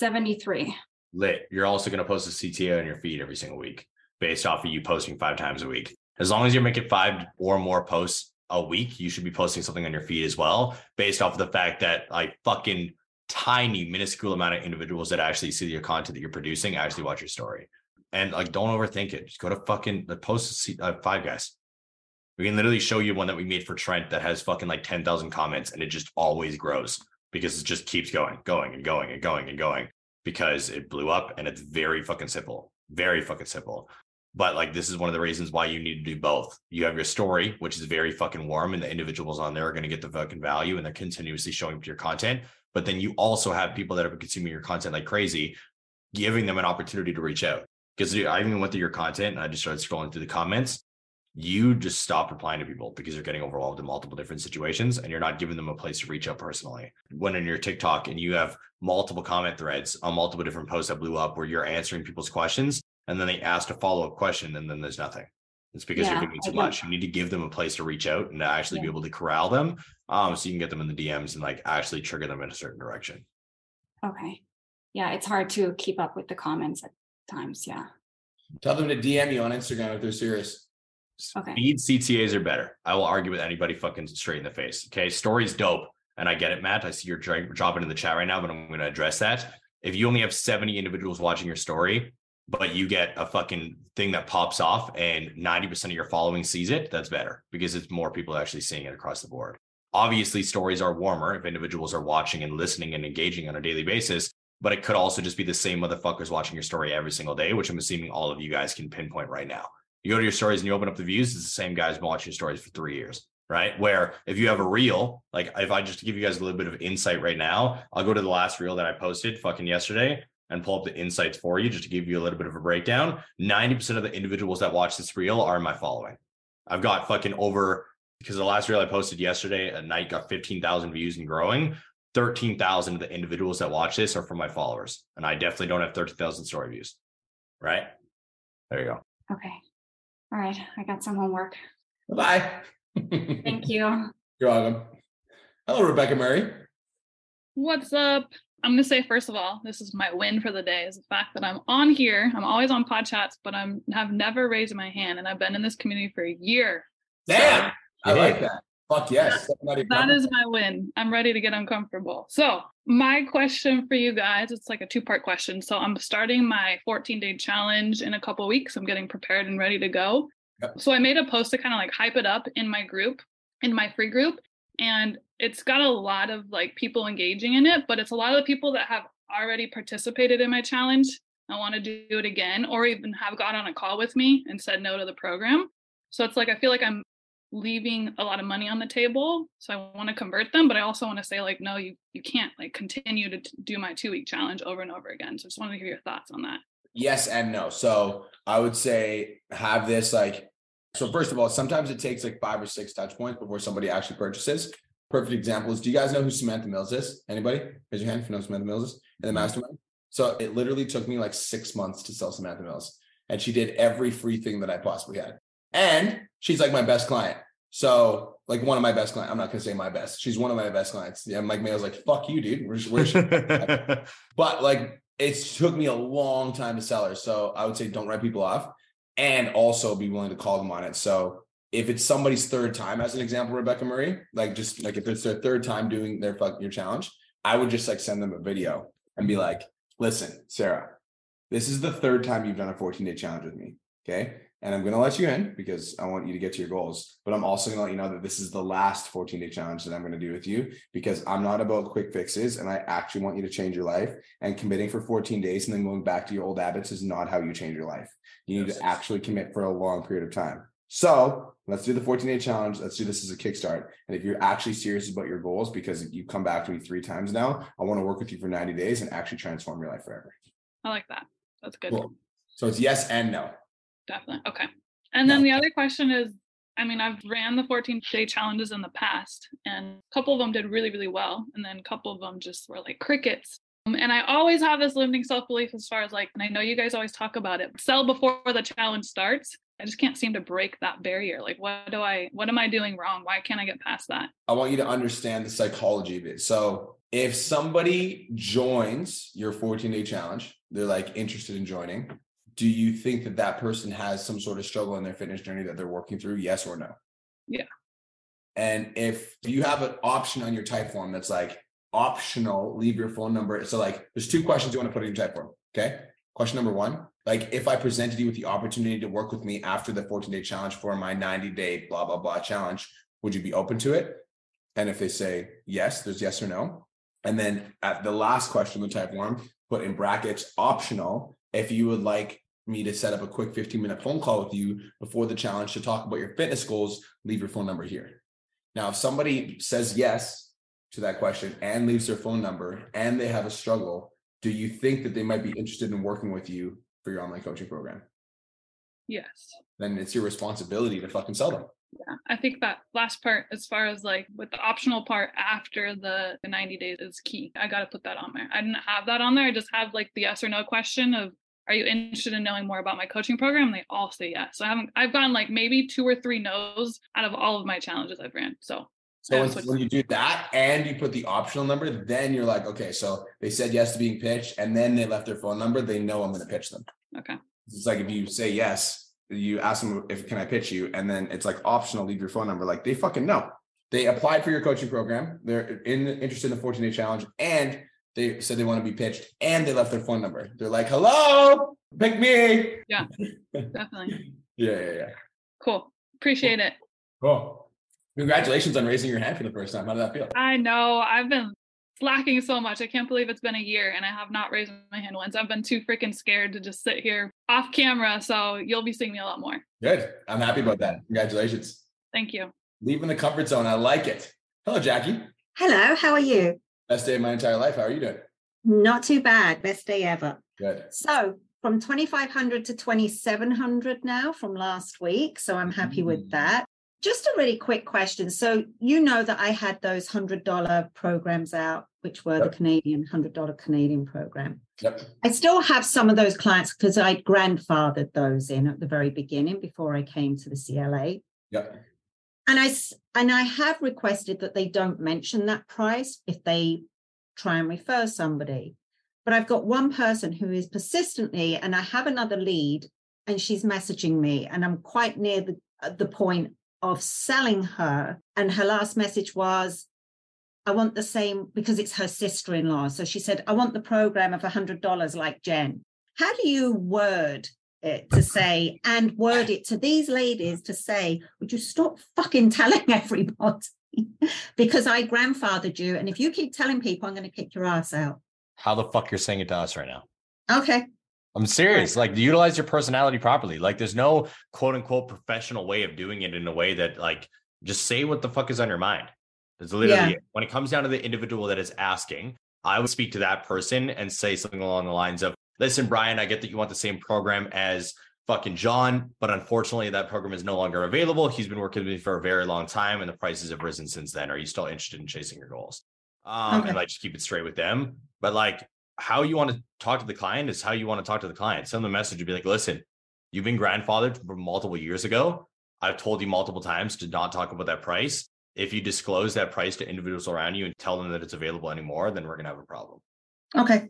73. Lit. You're also going to post a CTA on your feed every single week based off of you posting five times a week. As long as you're making five or more posts a week, you should be posting something on your feed as well, based off of the fact that like fucking tiny, minuscule amount of individuals that actually see your content that you're producing actually watch your story. And like, don't overthink it. Just go to fucking the post uh, five guys. We can literally show you one that we made for Trent that has fucking like 10,000 comments and it just always grows because it just keeps going, going and going and going and going because it blew up and it's very fucking simple. Very fucking simple. But like this is one of the reasons why you need to do both. You have your story, which is very fucking warm, and the individuals on there are going to get the fucking value and they're continuously showing up to your content. But then you also have people that are consuming your content like crazy, giving them an opportunity to reach out. Because I even went through your content and I just started scrolling through the comments. You just stop replying to people because you're getting overwhelmed in multiple different situations and you're not giving them a place to reach out personally. When in your TikTok and you have multiple comment threads on multiple different posts that blew up where you're answering people's questions and then they ask a follow-up question and then there's nothing. It's because yeah, you're giving too much. You need to give them a place to reach out and to actually yeah. be able to corral them um so you can get them in the dms and like actually trigger them in a certain direction. Okay. Yeah it's hard to keep up with the comments at times yeah. Tell them to dm you on instagram if they're serious. Okay. Feed ctas are better. I will argue with anybody fucking straight in the face okay? Stories dope and i get it matt i see you're dropping in the chat right now but i'm going to address that if you only have 70 individuals watching your story but you get a fucking thing that pops off and 90% of your following sees it, that's better because it's more people actually seeing it across the board. Obviously, stories are warmer if individuals are watching and listening and engaging on a daily basis, but it could also just be the same motherfuckers watching your story every single day, which I'm assuming all of you guys can pinpoint right now. You go to your stories and you open up the views, it's the same guys been watching your stories for three years, right? Where if you have a reel, like if I just give you guys a little bit of insight right now, I'll go to the last reel that I posted fucking yesterday and pull up the insights for you just to give you a little bit of a breakdown. 90% of the individuals that watch this reel are my following. I've got fucking over because the last reel I posted yesterday at night got 15,000 views and growing. 13,000 of the individuals that watch this are from my followers. And I definitely don't have 30,000 story views. Right? There you go. Okay. All right. I got some homework. Bye. Thank [laughs] you. You're welcome. Hello, Rebecca Murray. What's up? I'm going to say first of all, this is my win for the day is the fact that I'm on here. I'm always on pod chats, but I'm have never raised my hand, and I've been in this community for a year. Damn, so, I like that. Fuck yes, that is my win. I'm ready to get uncomfortable. So my question for you guys, it's like a two part question. So I'm starting my 14 day challenge in a couple weeks. I'm getting prepared and ready to go. So I made a post to kind of like hype it up in my group, in my free group, and it's got a lot of like people engaging in it but it's a lot of the people that have already participated in my challenge i want to do it again or even have got on a call with me and said no to the program. So it's like i feel like i'm leaving a lot of money on the table so i want to convert them but i also want to say like no you you can't like continue to do my two week challenge over and over again. So I just wanted to hear your thoughts on that yes and no so i would say have this like so first of all, sometimes it takes like five or six touch points before somebody actually purchases. Perfect example is do you guys know who Samantha Mills is? Anybody? Raise your hand if you know Samantha Mills is in the mm-hmm. mastermind. So it literally took me like six months to sell Samantha Mills. And she did every free thing that I possibly had. And she's like my best client. So like one of my best clients. I'm not gonna say my best. She's one of my best clients. Yeah, Mike Mayo's like, fuck you, dude. Where's, where's [laughs] but like it took me a long time to sell her. So I would say don't write people off and also be willing to call them on it. So if it's somebody's third time, as an example, Rebecca Murray, like just like if it's their third time doing their fuck your challenge, I would just like send them a video and be like, listen, Sarah, this is the third time you've done a 14 day challenge with me. Okay. And I'm going to let you in because I want you to get to your goals. But I'm also going to let you know that this is the last 14 day challenge that I'm going to do with you because I'm not about quick fixes and I actually want you to change your life. And committing for 14 days and then going back to your old habits is not how you change your life. You need yes. to actually commit for a long period of time. So let's do the 14 day challenge. Let's do this as a kickstart. And if you're actually serious about your goals, because you come back to me three times now, I want to work with you for 90 days and actually transform your life forever. I like that. That's good. Cool. So it's yes and no. Definitely. Okay. And then no. the other question is I mean, I've ran the 14 day challenges in the past, and a couple of them did really, really well. And then a couple of them just were like crickets. Um, and I always have this limiting self belief as far as like, and I know you guys always talk about it sell before the challenge starts. I just can't seem to break that barrier. Like, what do I, what am I doing wrong? Why can't I get past that? I want you to understand the psychology of it. So, if somebody joins your 14 day challenge, they're like interested in joining. Do you think that that person has some sort of struggle in their fitness journey that they're working through? Yes or no? Yeah. And if you have an option on your Typeform that's like optional, leave your phone number. So, like, there's two questions you want to put in your Typeform. Okay. Question number one like, if I presented you with the opportunity to work with me after the 14 day challenge for my 90 day blah, blah, blah challenge, would you be open to it? And if they say yes, there's yes or no. And then at the last question, the Typeform, put in brackets optional if you would like me to set up a quick 15 minute phone call with you before the challenge to talk about your fitness goals, leave your phone number here. Now, if somebody says yes to that question and leaves their phone number and they have a struggle, do you think that they might be interested in working with you for your online coaching program? Yes. Then it's your responsibility to fucking sell them. Yeah, I think that last part, as far as like with the optional part after the, the 90 days, is key. I got to put that on there. I didn't have that on there. I just have like the yes or no question of, are you interested in knowing more about my coaching program? And they all say yes. So I haven't, I've gotten like maybe two or three no's out of all of my challenges I've ran. So So when, when you do that and you put the optional number, then you're like, okay, so they said yes to being pitched and then they left their phone number. They know I'm going to pitch them. Okay. It's like if you say yes, you ask them if can I pitch you, and then it's like optional, leave your phone number. Like they fucking know. They applied for your coaching program. They're in interested in the 14 day challenge, and they said they want to be pitched, and they left their phone number. They're like, "Hello, pick me." Yeah, definitely. [laughs] yeah, yeah, yeah. Cool. Appreciate it. Cool. Congratulations on raising your hand for the first time. How did that feel? I know. I've been slacking so much. I can't believe it's been a year and I have not raised my hand once. I've been too freaking scared to just sit here off camera. So you'll be seeing me a lot more. Good. I'm happy about that. Congratulations. Thank you. Leaving the comfort zone. I like it. Hello, Jackie. Hello, how are you? Best day of my entire life. How are you doing? Not too bad. Best day ever. Good. So from 2500 to 2700 now from last week. So I'm happy Mm. with that. Just a really quick question. So you know that I had those $100 programs out, which were the Canadian $100 Canadian program. Yep. I still have some of those clients because I grandfathered those in at the very beginning before I came to the CLA. Yep. And I and I have requested that they don't mention that price if they try and refer somebody. But I've got one person who is persistently, and I have another lead, and she's messaging me, and I'm quite near the uh, the point of selling her. And her last message was, I want the same because it's her sister-in-law. So she said, I want the program of a $100 like Jen. How do you word Uh, to say and word it to these ladies to say, would you stop fucking telling [laughs] everybody? because I grandfathered you. And if you keep telling people, I'm going to kick your ass out. How the fuck you're saying it to us right now? Okay. I'm serious. Like utilize your personality properly. Like there's no quote unquote professional way of doing it in a way that like just say what the fuck is on your mind. It's literally Yeah. when it comes down to the individual that is asking, I would speak to that person and say something along the lines of, listen, Brian, I get that you want the same program as fucking John, but unfortunately that program is no longer available. He's been working with me for a very long time and the prices have risen since then. Are you still interested in chasing your goals? Um, Okay. and like just keep it straight with them. But like how you want to talk to the client is how you want to talk to the client. Send them a message and be like, listen, you've been grandfathered from multiple years ago. I've told you multiple times to not talk about that price. If you disclose that price to individuals around you and tell them that it's available anymore, then we're gonna have a problem. Okay.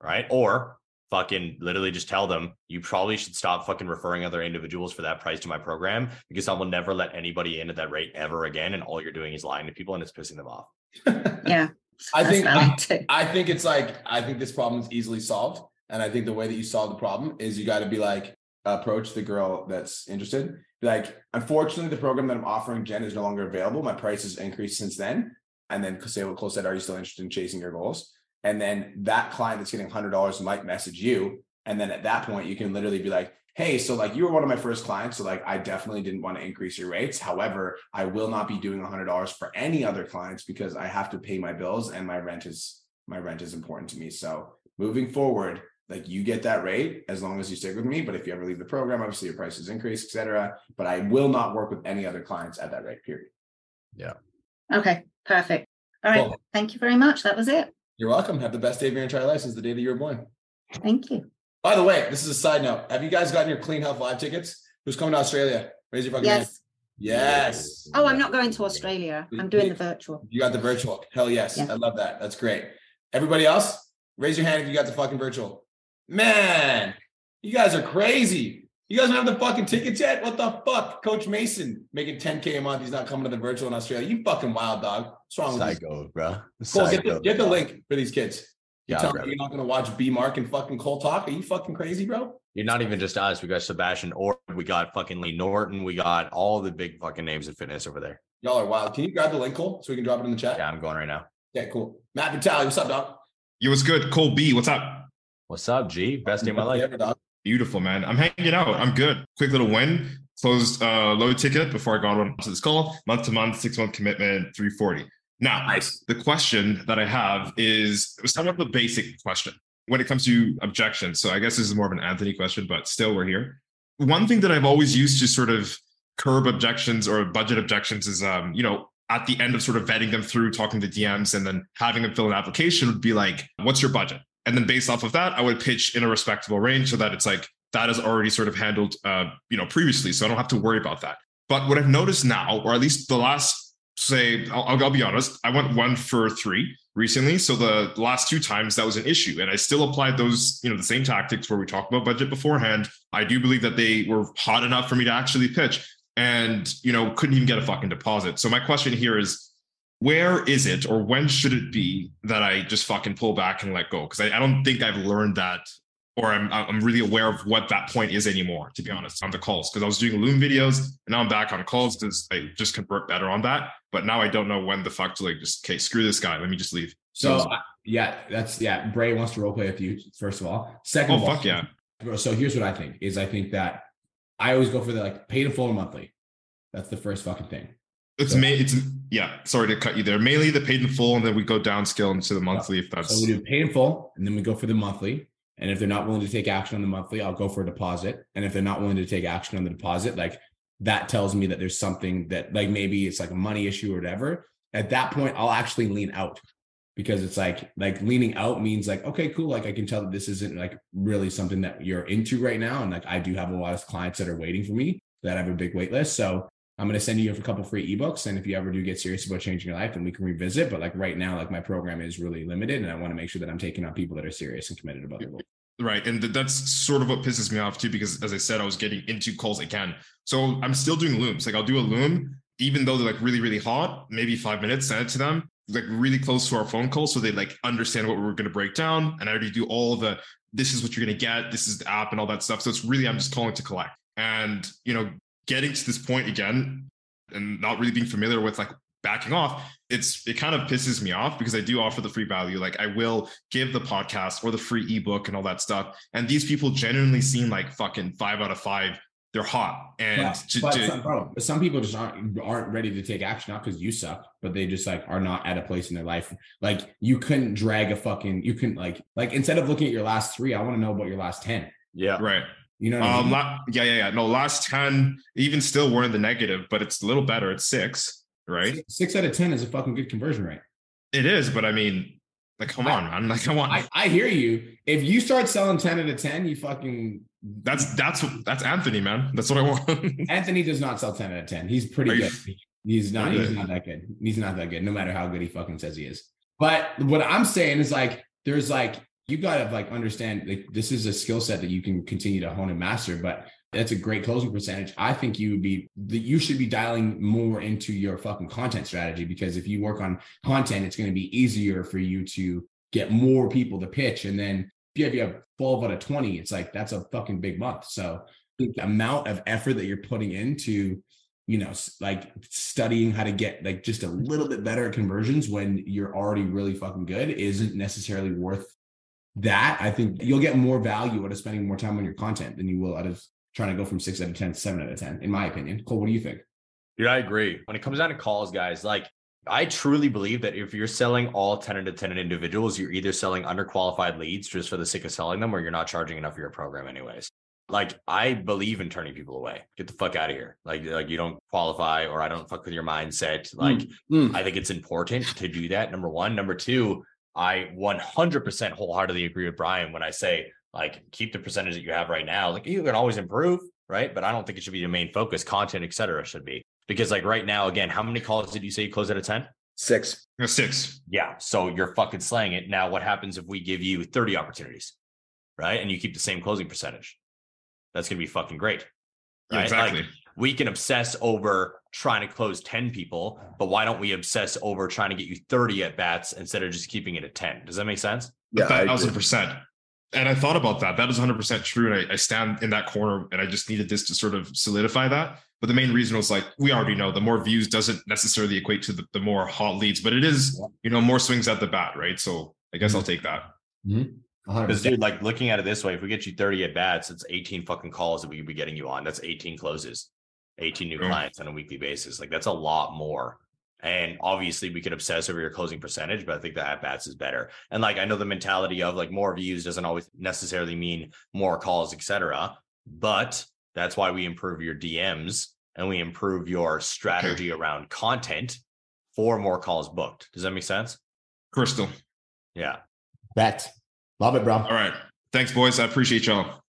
Right. Or fucking literally just tell them you probably should stop fucking referring other individuals for that price to my program because I will never let anybody in at that rate ever again. And all you're doing is lying to people and it's pissing them off. [laughs] Yeah. I think I. I think it's like I think this problem is easily solved, and I think the way that you solve the problem is you got to be like approach the girl that's interested. Be like, unfortunately, the program that I'm offering Jen is no longer available. My price has increased since then, and then say what close said, are you still interested in chasing your goals? And then that client that's getting hundred dollars might message you, and then at that point you can literally be like, hey, so like you were one of my first clients, so like I definitely didn't want to increase your rates. However, I will not be doing hundred dollars for any other clients because I have to pay my bills and my rent is my rent is important to me. So moving forward, like you get that rate as long as you stick with me. But if you ever leave the program, obviously your prices increase, etc. But I will not work with any other clients at that rate. Period. Yeah. Okay. Perfect. All right. Cool. Thank you very much. That was it. You're welcome. Have the best day of your entire life since the day that you were born. Thank you. By the way, this is a side note. Have you guys gotten your Clean Health Live tickets? Who's coming to Australia? Raise your fucking hand. Yes. Yes. Oh, I'm not going to Australia. I'm doing the virtual. You got the virtual. Hell yes. Yeah. I love that. That's great. Everybody else, raise your hand if you got the fucking virtual. Man, you guys are crazy. You guys don't have the fucking tickets yet? What the fuck? Coach Mason making 10K a month. He's not coming to the virtual in Australia. You fucking wild dog. What's wrong with you? Psycho, bro. Cole, get the, get the link for these kids. You Yeah, I'll tell grab me it. you're not gonna watch B Mark and fucking Cole talk? Are you fucking crazy, bro? You're not even just us. We got Sebastian Oreb. We got fucking Layne Norton. We got all the big fucking names in fitness over there. Y'all are wild. Can you grab the link, Cole, so we can drop it in the chat? Yeah, I'm going right now. Yeah, cool. Matt Vitale, what's up, dog? Yo, what's good? Cole B, what's up? What's up, G? Best day of my life. Ever, dog. Beautiful, man. I'm hanging out. I'm good. Quick little win. Closed uh low ticket before I got on to this call. Month to month, six month commitment, 340. Now, Nice. the question that I have is it was kind of a basic question when it comes to objections. So I guess this is more of an Anthony question, but still we're here. One thing that I've always used to sort of curb objections or budget objections is um, you know, at the end of sort of vetting them through, talking to DMs and then having them fill an application would be like, what's your budget? And then based off of that, I would pitch in a respectable range so that it's like that is already sort of handled uh, you know, previously. So I don't have to worry about that. But what I've noticed now, or at least the last say I'll, I'll, be honest i went one for three recently so the last two times that was an issue and i still applied those you know the same tactics where we talked about budget beforehand i do believe that they were hot enough for me to actually pitch and you know couldn't even get a fucking deposit so my question here is where is it or when should it be that i just fucking pull back and let go because I, I don't think i've learned that or I'm, I'm really aware of what that point is anymore, to be honest, on the calls. Because I was doing Loom videos and now I'm back on calls because I just convert better on that. But now I don't know when the fuck to like just, okay, screw this guy. Let me just leave. So uh, yeah, that's yeah. Bray wants to role play with you, first of all. Second Oh, of all, fuck yeah. So here's what I think is I think that I always go for the like paid in full or monthly. That's the first fucking thing. It's So- ma- it's yeah. Sorry to cut you there. Mainly the paid in full, and then we go downscale into the monthly if that's So we do paid in full, and then we go for the monthly. And if they're not willing to take action on the monthly, I'll go for a deposit. And if they're not willing to take action on the deposit, like that tells me that there's something that like maybe it's like a money issue or whatever. At that point, I'll actually lean out because it's like like leaning out means like okay, cool. Like I can tell that this isn't like really something that you're into right now. And like I do have a lot of clients that are waiting for me that have a big wait list. So I'm going to send you a couple free ebooks. And if you ever do get serious about changing your life, then we can revisit. But like right now, like my program is really limited. And I want to make sure that I'm taking on people that are serious and committed about their goal. Right. And th- that's sort of what pisses me off too, because as I said, I was getting into calls again. So I'm still doing looms. Like I'll do a loom, even though they're like really, really hot, maybe five minutes, send it to them, like really close to our phone call. So they like understand what we're going to break down. And I already do all the, this is what you're going to get. This is the app and all that stuff. So it's really, I'm just calling to collect. And, you know, getting to this point again and not really being familiar with like backing off it's it kind of pisses me off because I do offer the free value. Like I will give the podcast or the free ebook and all that stuff. And these people genuinely seem like fucking five out of five. They're hot. And But, to- but to- some, bro, some people just aren't aren't ready to take action, not because you suck, but they just like are not at a place in their life. Like you couldn't drag a fucking you couldn't like like instead of looking at your last three, I want to know about your last 10. Yeah. right. You know what I Um, mean? la- yeah, yeah, yeah. No, last 10, even still we're in the negative, but it's a little better. It's six, right? Six out of ten is a fucking good conversion rate. It is, but I mean, like, come on, man. Like, I want I, I hear you. If you start selling 10 out of 10, you fucking that's that's that's Anthony, man. That's what I want. [laughs] Anthony does not sell 10 out of 10. He's pretty Are you- good. He's not, he's not that good. He's not that good, no matter how good he fucking says he is. But what I'm saying is like, there's like, you gotta like understand like this is a skill set that you can continue to hone and master, but that's a great closing percentage. I think you would be that you should be dialing more into your fucking content strategy because if you work on content, it's going to be easier for you to get more people to pitch. And then if you have, you have 12 out of 20, it's like that's a fucking big month. So the amount of effort that you're putting into you know like studying how to get like just a little bit better at conversions when you're already really fucking good isn't necessarily worth that i think you'll get more value out of spending more time on your content than you will out of trying to go from six out of 10 to seven out of 10 in my opinion cole what do you think Yeah, I agree. When it comes down to calls, guys, like I truly believe that if you're selling all 10 out of 10 individuals, you're either selling underqualified leads just for the sake of selling them, or you're not charging enough for your program, anyways. Like I believe in turning people away. Get the fuck out of here. Like, like you don't qualify, or I don't fuck with your mindset. Like, Mm. I think it's important to do that. Number one. Number two, I 100% wholeheartedly agree with Brian when I say, like, keep the percentage that you have right now. Like, you can always improve, right? But I don't think it should be your main focus. Content, et cetera, should be. Because like right now, again, how many calls did you say you close out of 10? Six. Uh, Six. Yeah. So you're fucking slaying it. Now, what happens if we give you 30 opportunities, right? And you keep the same closing percentage? That's going to be fucking great. Yeah, Right? exactly. Like, we can obsess over trying to close 10 people, but why don't we obsess over trying to get you 30 at bats instead of just keeping it at 10? Does that make sense? Yeah, I A thousand percent. And I thought about that. That is 100% true. And I, I stand in that corner and I just needed this to sort of solidify that. But the main reason was like, we already know the more views doesn't necessarily equate to the, the more hot leads, but it is, you know, more swings at the bat, right? So I guess I'll take that. Because dude, like looking at it this way, if we get you 30 at bats, it's 18 fucking calls that we could be getting you on. That's 18 closes, 18 new clients on a weekly basis. Like that's a lot more. And obviously we could obsess over your closing percentage, but I think the at bats is better. And like I know the mentality of like more views doesn't always necessarily mean more calls, etc. But that's why we improve your DMs and we improve your strategy around content for more calls booked. Does that make sense? Crystal. Yeah. Bet. Love it, bro. All right. Thanks, boys. I appreciate y'all.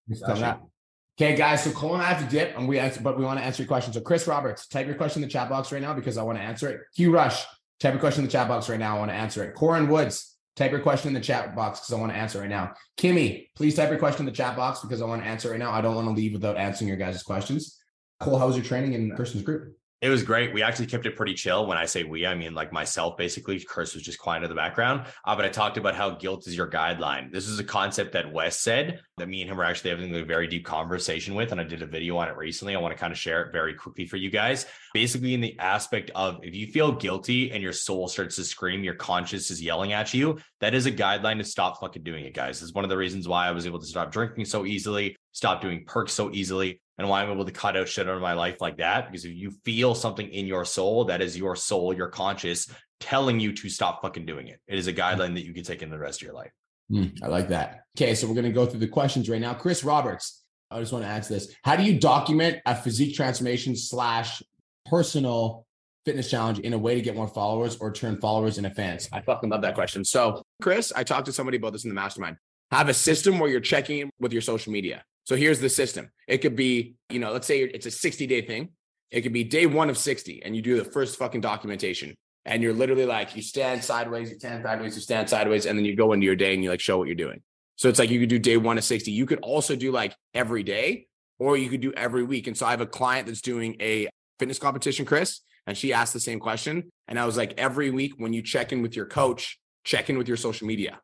Okay, guys. So Cole and I have to dip, and we answer, but we want to answer your question. So Chris Roberts, type your question in the chat box right now because I want to answer it. Q Rush, type your question in the chat box right now. I want to answer it. Corin Woods, type your question in the chat box because I want to answer it right now. Kimmy, please type your question in the chat box because I want to answer it right now. I don't want to leave without answering your guys' questions. Cole, how was your training in Kirsten's group? It was great. We actually kept it pretty chill. When I say we, I mean like myself, basically. Chris was just quiet in the background. Uh, but I talked about how guilt is your guideline. This is a concept that Wes said that me and him were actually having a very deep conversation with. And I did a video on it recently. I want to kind of share it very quickly for you guys. Basically, in the aspect of if you feel guilty and your soul starts to scream, your conscience is yelling at you, that is a guideline to stop fucking doing it, guys. It's one of the reasons why I was able to stop drinking so easily, stop doing perks so easily and why I'm able to cut out shit out of my life like that. Because if you feel something in your soul, that is your soul, your conscious telling you to stop fucking doing it. It is a guideline that you can take in the rest of your life. Hmm, I like that. Okay, so we're going to go through the questions right now. Chris Roberts, I just want to answer this. How do you document a physique transformation slash personal fitness challenge in a way to get more followers or turn followers into fans? I fucking love that question. So, Chris, I talked to somebody about this in the mastermind. Have a system where you're checking with your social media. So here's the system. It could be, you know, let's say it's a 60 day thing. It could be day one of 60 and you do the first fucking documentation. And you're literally like, you stand sideways, you stand sideways, you stand sideways, and then you go into your day and you like show what you're doing. So it's like you could do day one of 60. You could also do like every day, or you could do every week. And so I have a client that's doing a fitness competition, Chris, and she asked the same question. And I was like, every week when you check in with your coach, check in with your social media.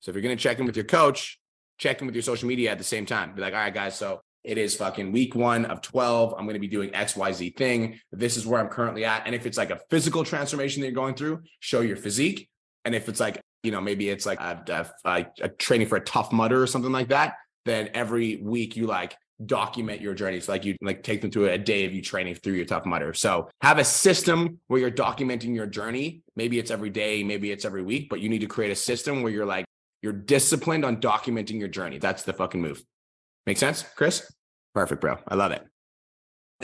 So if you're going to check in with your coach, check in with your social media at the same time. Be like, all right, guys, so it is fucking week one of 12. I'm going to be doing XYZ thing. This is where I'm currently at. And if it's like a physical transformation that you're going through, show your physique. And if it's like, you know, maybe it's like a, a, a training for a Tough Mudder or something like that, then every week you like document your journey. So like you like take them through a day of you training through your Tough Mudder. So have a system where you're documenting your journey. Maybe it's every day, maybe it's every week, but you need to create a system where you're like, you're disciplined on documenting your journey. That's the fucking move. Make sense, Chris? Perfect, bro. I love it.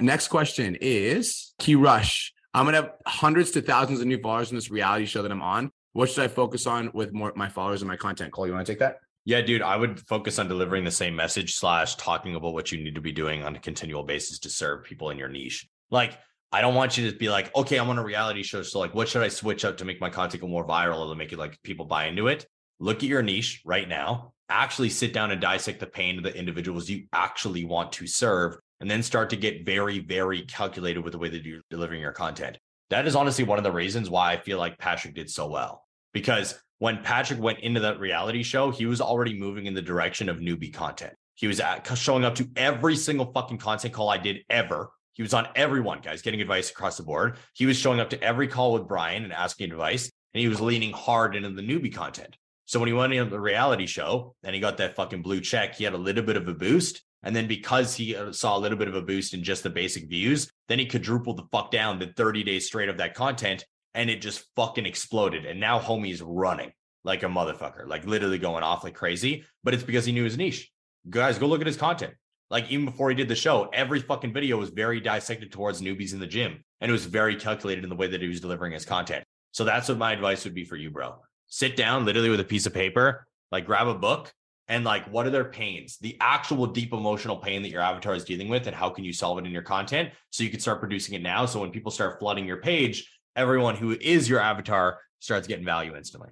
Next question is Q Rush. I'm gonna have hundreds to thousands of new followers in this reality show that I'm on. What should I focus on with more my followers and my content? Cole, you want to take that? Yeah, dude, I would focus on delivering the same message slash talking about what you need to be doing on a continual basis to serve people in your niche. Like, I don't want you to be like, okay, I'm on a reality show. So, like, what should I switch up to make my content go more viral or to make it like people buy into it? Look at your niche right now, actually sit down and dissect the pain of the individuals you actually want to serve, and then start to get very, very calculated with the way that you're delivering your content. That is honestly one of the reasons why I feel like Patrick did so well. Because when Patrick went into that reality show, he was already moving in the direction of newbie content. He was at, showing up to every single fucking content call I did ever. He was on everyone, guys, getting advice across the board. He was showing up to every call with Brian and asking advice, and he was leaning hard into the newbie content. So when he went into the reality show and he got that fucking blue check, he had a little bit of a boost. And then because he uh, saw a little bit of a boost in just the basic views, then he quadrupled the fuck down the 30 days straight of that content and it just fucking exploded. And now homie's running like a motherfucker, like literally going off like crazy. But it's because he knew his niche. Guys, go look at his content. Like even before he did the show, every fucking video was very dissected towards newbies in the gym. And it was very calculated in the way that he was delivering his content. So that's what my advice would be for you, bro. Sit down literally with a piece of paper, like grab a book and like what are their pains, the actual deep emotional pain that your avatar is dealing with, and how can you solve it in your content so you can start producing it now. So when people start flooding your page, everyone who is your avatar starts getting value instantly.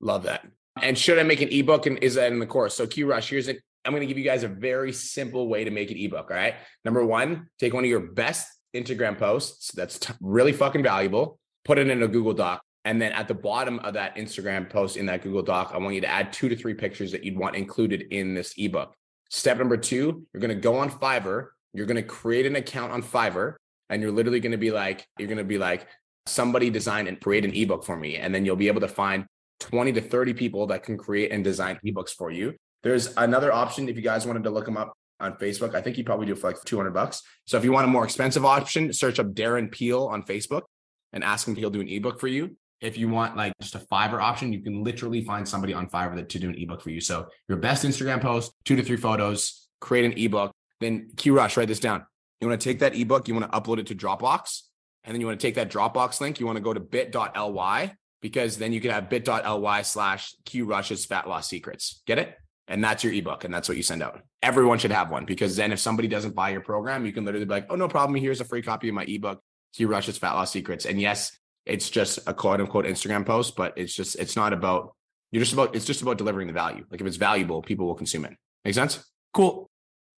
Love that. And should I make an ebook and is that in the course? So Q Rush, here's it. I'm going to give you guys a very simple way to make an ebook. All right. Number one, take one of your best Instagram posts that's t- really fucking valuable, put it in a Google Doc. And then at the bottom of that Instagram post in that Google Doc, I want you to add two to three pictures that you'd want included in this ebook. Step number two, you're going to go on Fiverr. You're going to create an account on Fiverr and you're literally going to be like, you're going to be like, somebody design and create an ebook for me. And then you'll be able to find 20 to 30 people that can create and design ebooks for you. There's another option if you guys wanted to look them up on Facebook. I think you probably do for like 200 bucks. So if you want a more expensive option, search up Darren Peel on Facebook and ask him if he'll do an ebook for you. If you want like just a Fiverr option, you can literally find somebody on Fiverr that to do an ebook for you. So your best Instagram post, two to three photos, create an ebook. Then Q Rush, write this down. You want to take that ebook, you want to upload it to Dropbox, and then you want to take that Dropbox link. You want to go to bit.ly because then you can have bit.ly slash Q Rush's fat loss secrets. Get it? And that's your ebook. And that's what you send out. Everyone should have one because then if somebody doesn't buy your program, you can literally be like, oh, no problem. Here's a free copy of my ebook, Q Rush's fat loss secrets. And yes, it's just a quote unquote Instagram post, but it's just, it's not about, you're just about, it's just about delivering the value. Like if it's valuable, people will consume it. Make sense? Cool.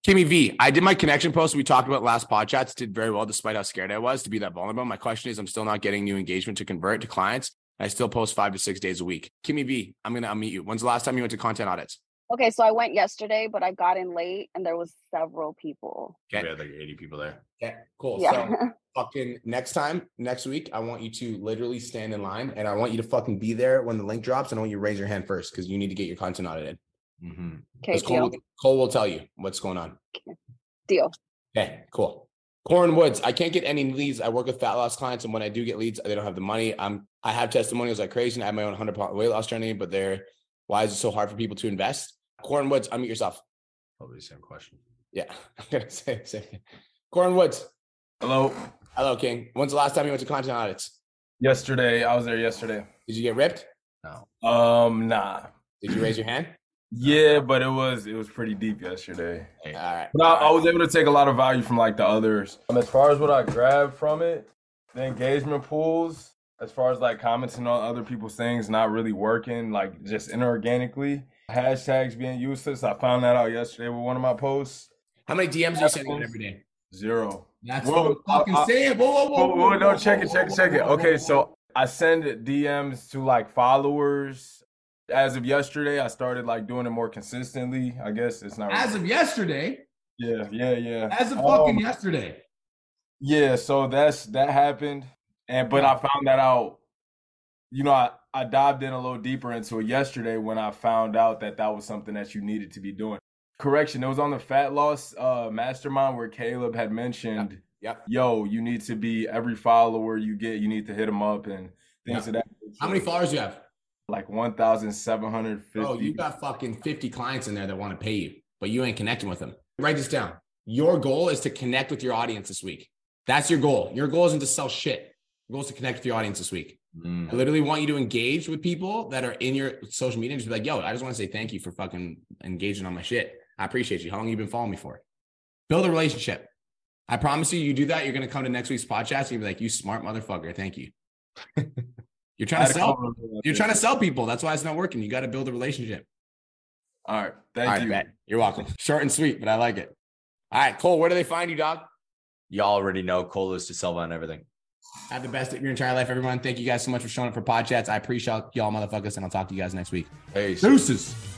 Kimmy V, I did my connection post we talked about last pod chats, did very well despite how scared I was to be that vulnerable. My question is, I'm still not getting new engagement to convert to clients. I still post five to six days a week. Kimmy V, I'm gonna unmute you. When's the last time you went to content audits? Okay, so I went yesterday, but I got in late and there was several people. Okay. We had like 80 people there. Okay, cool. Yeah. So [laughs] fucking next time, next week, I want you to literally stand in line and I want you to fucking be there when the link drops. And I want you to raise your hand first because you need to get your content audited. Mm-hmm. Okay, Cole, deal. Cole will tell you what's going on. Deal. Okay, cool. Corin Woods, I can't get any leads. I work with fat loss clients, and when I do get leads, they don't have the money. I'm I have testimonials like crazy, and I have my own 100 pound weight loss journey, but they're why is it so hard for people to invest? Corin Woods, unmute yourself. Probably the same question. Yeah, [laughs] I'm gonna say the same. Corin Woods, Hello. hello, King. When's the last time you went to content audits? Yesterday, I was there yesterday. Did you get ripped? No. Um, nah. Did you raise your hand? [clears throat] Yeah, but it was it was pretty deep yesterday. All right. But I, I was able to take a lot of value from like the others. Um, as far as what I grabbed from it, the engagement pools, as far as like commenting on other people's things not really working, like just inorganically. Hashtags being useless. I found that out yesterday with one of my posts. How many DMs do you send out every day? Zero. That's Whoa, what I'm fucking I- saying. Whoa, whoa, whoa, Whoa, whoa, whoa, no, check it, check it, check it. Okay, so I send DMs to like followers. As of yesterday, I started like doing it more consistently. I guess it's not. As of yesterday, yeah, yeah, yeah. as of fucking Um, yesterday. Yeah, so that's that happened, and but I found that out. You know, I I dived in a little deeper into it yesterday when I found out that that was something that you needed to be doing. Correction, it was on the fat loss uh mastermind where Caleb had mentioned, Yep. "Yo, you need to be every follower you get, you need to hit them up and things Yeah. of that." How many followers you have? Like one thousand seven hundred fifty. Oh, you got fucking 50 clients in there that want to pay you, but you ain't connecting with them. Write this down. Your goal is to connect with your audience this week. That's your goal. Your goal isn't to sell shit. Your goal is to connect with your audience this week. Mm. I literally want you to engage with people that are in your social media and just be like, yo, I just want to say thank you for fucking engaging on my shit. I appreciate you. How long you been following me for? Build a relationship. I promise you, you do that, you're gonna come to next week's podcast and you'll be like, you smart motherfucker. Thank you. [laughs] you're trying to sell. You're trying to sell people. That's why it's not working. You got to build a relationship. All right, thank All right, you. bet. You're welcome. Short and sweet, but I like it. All right, Cole, where do they find you, dog? Y'all already know Cole is to Silva and everything. Have the best of your entire life, everyone. Thank you guys so much for showing up for pod chats. I appreciate y'all motherfuckers, and I'll talk to you guys next week. Peace. Deuces.